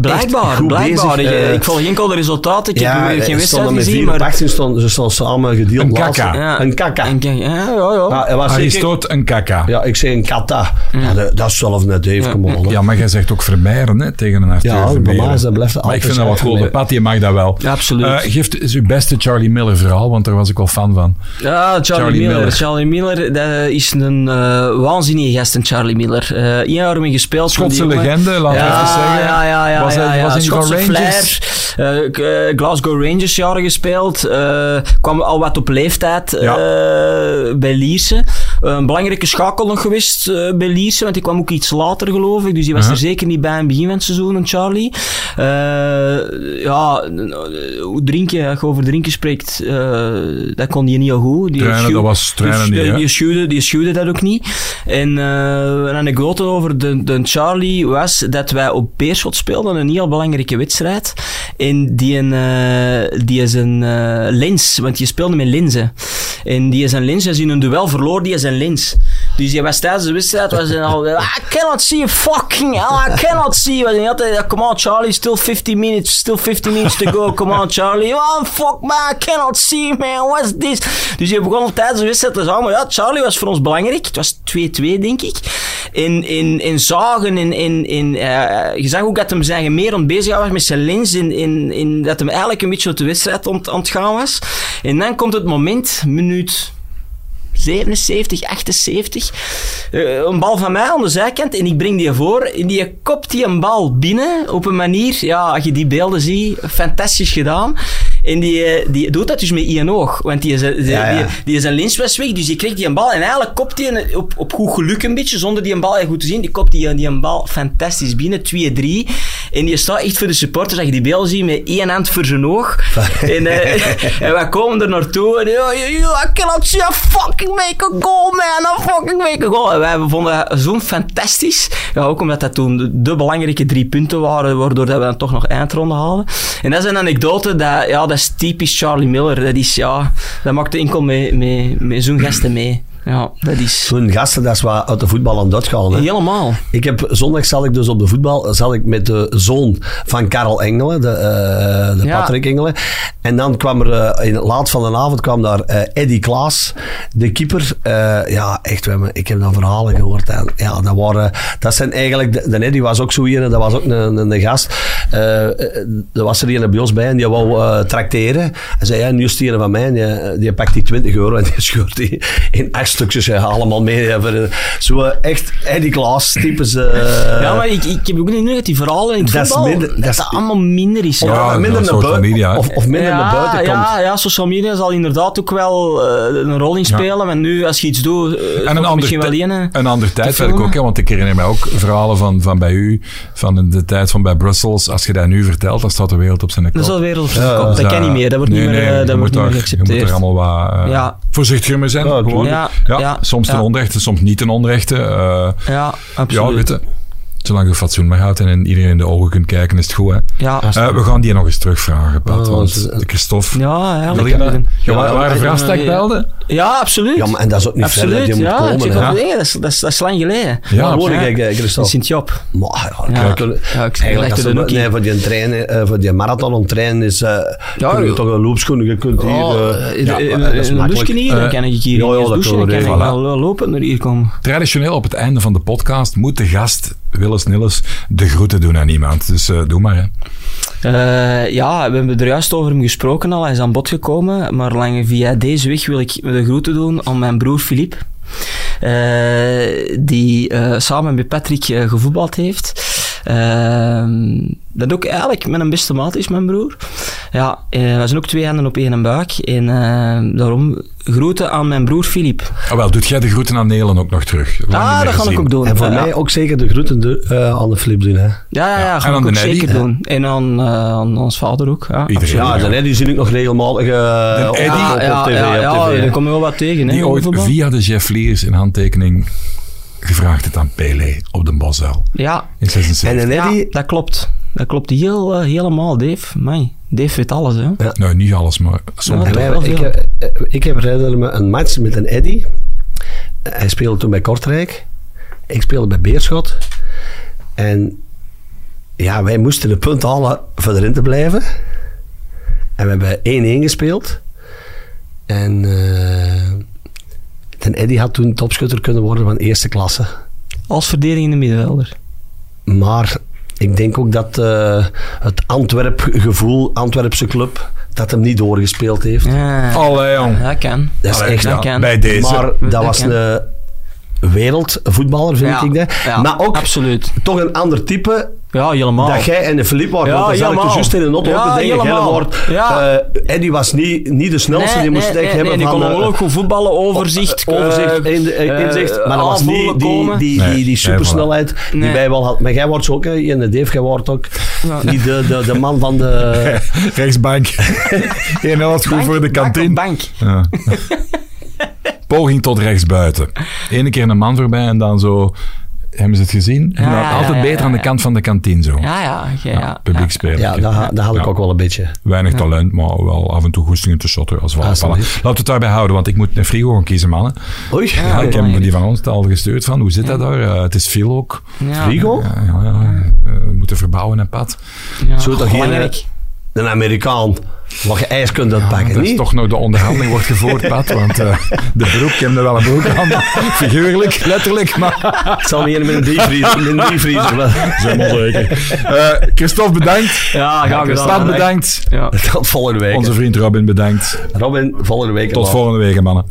Blijkbaar, goed blijkbaar. bezig. Ik, Eh, ik volg enkel de resultaten. Ik ja, heb geen wedstrijd gezien, 4 maar... op 18, stonden, ze stonden samen gedeeld Een kaka. Ja. Een kaka. En kijk, ja, ja, ja. Ja, hij was zeker- Aristoot een kaka. Ja. ja, ik zeg een kata. Ja, dat, dat is zelf net even, kom hè. maar jij zegt ook Vermeijeren hè, tegen een Arthur Ja, bij mij is dat blijft Maar ik vind dat wat zo. cool. De. Patty mag dat wel. Ja, absoluut. Eh, geeft eens uw beste Charlie Miller verhaal, want daar was ik wel fan van. Ja, Charlie, Charlie Miller. Miller. Charlie Miller, dat is een eh, waanzinnige gast, een Charlie Miller. Eh één jaar mee gespeeld. Schotse legende, laten we ja, even zeggen. Ja, ja, ja. Was hij- ja, ja. was van Schotse Rangers? flair. Eh, eh, Glasgow Rangers jaren gespeeld. eh, kwam al wat op leeftijd eh, bij Lierse. Een belangrijke schakel nog geweest eh, bij Lierse, want die kwam ook iets later geloof ik. Dus die was er zeker niet bij in het begin van het seizoen, een Charlie. Eh, ja, eh, hoe drinken, als je over drinken spreekt, dat kon hij niet al goed. Die Trainen, dat was trainen die, niet, die, schuwde, die schuwde dat ook niet. En een anekdote over de, de Charlie was dat wij op Beerschot speelden, een heel belangrijke wedstrijd. En die, een, die is een lens, want je speelde met lenzen. En die is een lens, als hij een duel verloor, die is Dus die was tijdens de wedstrijd, was hij al, I cannot see fucking hell, I cannot see. Was hij altijd, come on Charlie, still 50 minutes, still 50 minutes to go, come on Charlie. Oh fuck man, I cannot see man, what's this? Dus je begon tijdens de wedstrijd te zeggen, maar ja, Charlie was voor ons belangrijk. Het was 2-2 denk ik. In, in, in zagen, in, in, in, je zag ook dat hem zijn meer aan bezig was met zijn lens, in, in, in, dat hem eigenlijk een beetje op de wedstrijd ont- aan het gaan was. En dan komt het moment, minuut 77, 78. Eh, een bal van mij aan de zijkant en ik breng die voor. En die kopt die een bal binnen op een manier, ja, als je die beelden ziet, fantastisch gedaan. En die, eh, die doet dat dus met één oog. Want die is, die, Ja, ja. Die, die is een lens was weg, dus die kreeg die een bal. En eigenlijk kopt hij op, op goed geluk een beetje, zonder die een bal echt goed te zien. Die kopt die, die een bal fantastisch binnen, 2-3. En die staat echt voor de supporters, als je die beelden ziet, met één hand voor zijn oog. en, eh, en wij komen er naartoe en yo, yo, yo, I cannot see a fucking make a goal, man. I fucking make a goal. En wij vonden dat zo fantastisch. Ja, ook omdat dat toen de, de belangrijke drie punten waren, waardoor dat we dan toch nog eindronde haalden. En dat is een anekdote, dat, ja, dat is typisch Charlie Miller. Dat is, ja, dat maakt enkel met, met, met zo'n gasten mee. Ja, dat is... Zo'n gasten, dat is wat uit de voetbal aan dat gaan. Hè. Helemaal. Ik heb, zondag zal ik dus op de voetbal zal ik met de zoon van Karel Engelen, de, eh, de Ja. Patrick Engelen. En dan kwam er eh, in het laat van de avond kwam daar eh Eddie Klaas, de keeper. Eh, ja, echt, ik heb dan verhalen gehoord. En, ja, dat, waren, dat zijn eigenlijk, de, de Eddie was ook zo hier, en dat was ook een, een, een gast. Er was er een bij ons bij en die wou eh tracteren. Hij zei, ja, nu is van mij, en die, die pakt die 20 euro en die scheurt die in acht stukjes eh, allemaal mee. voor, eh, Zo echt Eddie Klaas types. eh, ja, maar ik, ik heb ook niet dat die verhalen in het dat is voetbal, minder- dat, dat is- dat allemaal minder is. Of ja. Ja, minder naar buiten, of, of minder naar buiten komt. ja, ja, social media zal inderdaad ook wel eh, een rol in spelen. Want nu, als je iets doet, En een ander, misschien wel een ander tijdperk ook, hè, want ik herinner mij ook verhalen van, van bij u, van de tijd van bij Brussels. Als je dat nu vertelt, dan staat de wereld op zijn kop. Dat is al wereld op zijn Ja, kop. Dus Dat kan niet meer. Dat wordt nee, niet meer, nee, dat moet wordt niet meer daar- Je moet geaccepteerd. er allemaal wat Ja. voorzichtiger mee zijn. Ja, gewoon. Ja, Ja, ja, soms ten ja. onrechte, soms niet ten onrechte. eh, Ja, ja, absoluut. weet je. Zolang je fatsoen maar houdt en in iedereen in de ogen kunt kijken, is het goed. Hè? Ja, Eh, we gaan die nog eens terugvragen, Pat. Oh, want ze- Christophe... ja, hebben- Ja, waar, de ja, vraagstuk ja. belde? Ja, absoluut. Ja, maar, en dat is ook niet ver dat absoluut. je moet ja, komen. ik nee, dat, is, dat, is, dat is lang geleden. Ja, Maar hoor, ja. kijk, eh, In Christophe. Sint-Job. Maar, ja, Ja. kijk, Ja, ik eigenlijk dat er ook niet. nee, voor die, trainen, eh, voor die marathon om trainen is, eh Ja, kun je toch een loopschoen, je kunt hier... Oh, ja, dat is een makkelijk. douche hier, dan Eh, kan ik hier ja, ja, douchen, dan kan ik wel lopen naar hier komen. Traditioneel op het einde van de podcast moet de gast, Willis Nilles, de groeten doen aan iemand. Dus eh, doe maar. Hè. Eh, ja, we hebben er juist over hem gesproken al. Hij is aan bod gekomen. Maar lang via deze weg wil ik de groeten doen aan mijn broer Filip. eh, die samen met Patrick gevoetbald heeft. Ehm, dat ook eigenlijk mijn beste maat is, mijn broer. Ja, eh, wij zijn ook twee handen op één buik. En eh, daarom groeten aan mijn broer Filip. Oh, wel, doet jij de groeten aan Nelen ook nog terug? Lang niet Ah, dat ga ik ook doen. En voor ja. mij ook zeker de groeten de, eh, aan de Flip doen. Hè. Ja, ja, ja, ga ik de ook zeker hè? doen. En aan, eh, aan ons vader ook. Ja, Iedereen. Ja, dan, die zie ik nog regelmatig eh, op, Eddie? op, op ja, tv. ja, op ja, tv, hè. daar kom je wel wat tegen. Hè, Die ooit voetbal. via de Jeff Leers in handtekening gevraagd heeft aan Pele op de Bosel Ja, in 76. En een ja, Eddy, dat klopt. Dat klopt heel, eh, helemaal, Dave. Amai, Dave weet alles, hè. Nou, niet alles, maar soms. Ja, wij- wel ik, heb- eh, ik heb herinner me een match met een Eddy. Hij speelde toen bij Kortrijk. Ik speelde bij Beerschot. En ja, wij moesten een punt halen voor erin te blijven. En we hebben 1-1 gespeeld. En eh ten Eddy had toen topschutter kunnen worden van eerste klasse. Als verdedigende middenvelder. Maar ik denk ook dat eh, het Antwerp-gevoel, Antwerpse club, dat hem niet doorgespeeld heeft. Ja, Allee, jong. dat kan. Dat is Allee, echt ja, dat kan. bij deze. Maar Dat dat was kan. een wereldvoetballer, vind Ja, ik dat. ja, maar ook absoluut. toch een ander type Ja, helemaal. dat jij en de Philippe waren. Ja, want dan zat ik juist in een auto Ja, te denken. Jij wordt, Ja. eh, Eddie was niet, niet de snelste, die moest nee, echt nee, hebben nee, van... die kon eh, ongelooflijk goed voetballen, overzicht. eh, overzicht, eh, in, de- inzicht. Maar dat was niet die, die, die, Nee, die, nee, supersnelheid die Nee. wij wel hadden. Maar jij wordt ook, hè, in de Dave, jij wordt ook Ja. niet de, de, de man van de... Rechtsbank. 1 had goed Bank, voor de kantine. bank. Poging tot rechtsbuiten. Ene keer een man voorbij en dan zo... Hebben ze het gezien? Ja, ja, Altijd ja, beter ja, aan de kant van de kantine zo. Ja, ja. ja, ja, Publiek spelen. Ja, dat, ha- dat had ik Ja. ook wel een beetje. Weinig talent, maar wel af en toe goestingen te shotten. Als Ah. Laten we het daarbij houden, want ik moet een frigo gaan kiezen, mannen. Oei, Ja, ik heb die van ons al gestuurd van. Hoe zit dat daar? Eh, het is veel ook. Ja. Frigo? Ja, ja, ja. Eh, we moeten verbouwen en pad. Ja. Zo toch geen. Een Amerikaan, wat je ijs kunt uitpakken, dat is niet? toch nog de onderhandeling wordt gevoerd, Pat. Want eh, de broek, ik heb er wel een broek aan. Figuurlijk, letterlijk, maar... Ik zal hier met een diepvriezer, met een Zeg zeker. Eh, Christophe, bedankt. Ja, graag gedaan. Stad, bedankt. Ja. Tot volgende week. Onze vriend Robin, bedankt. Robin, volgende week. Tot volgende week, mannen.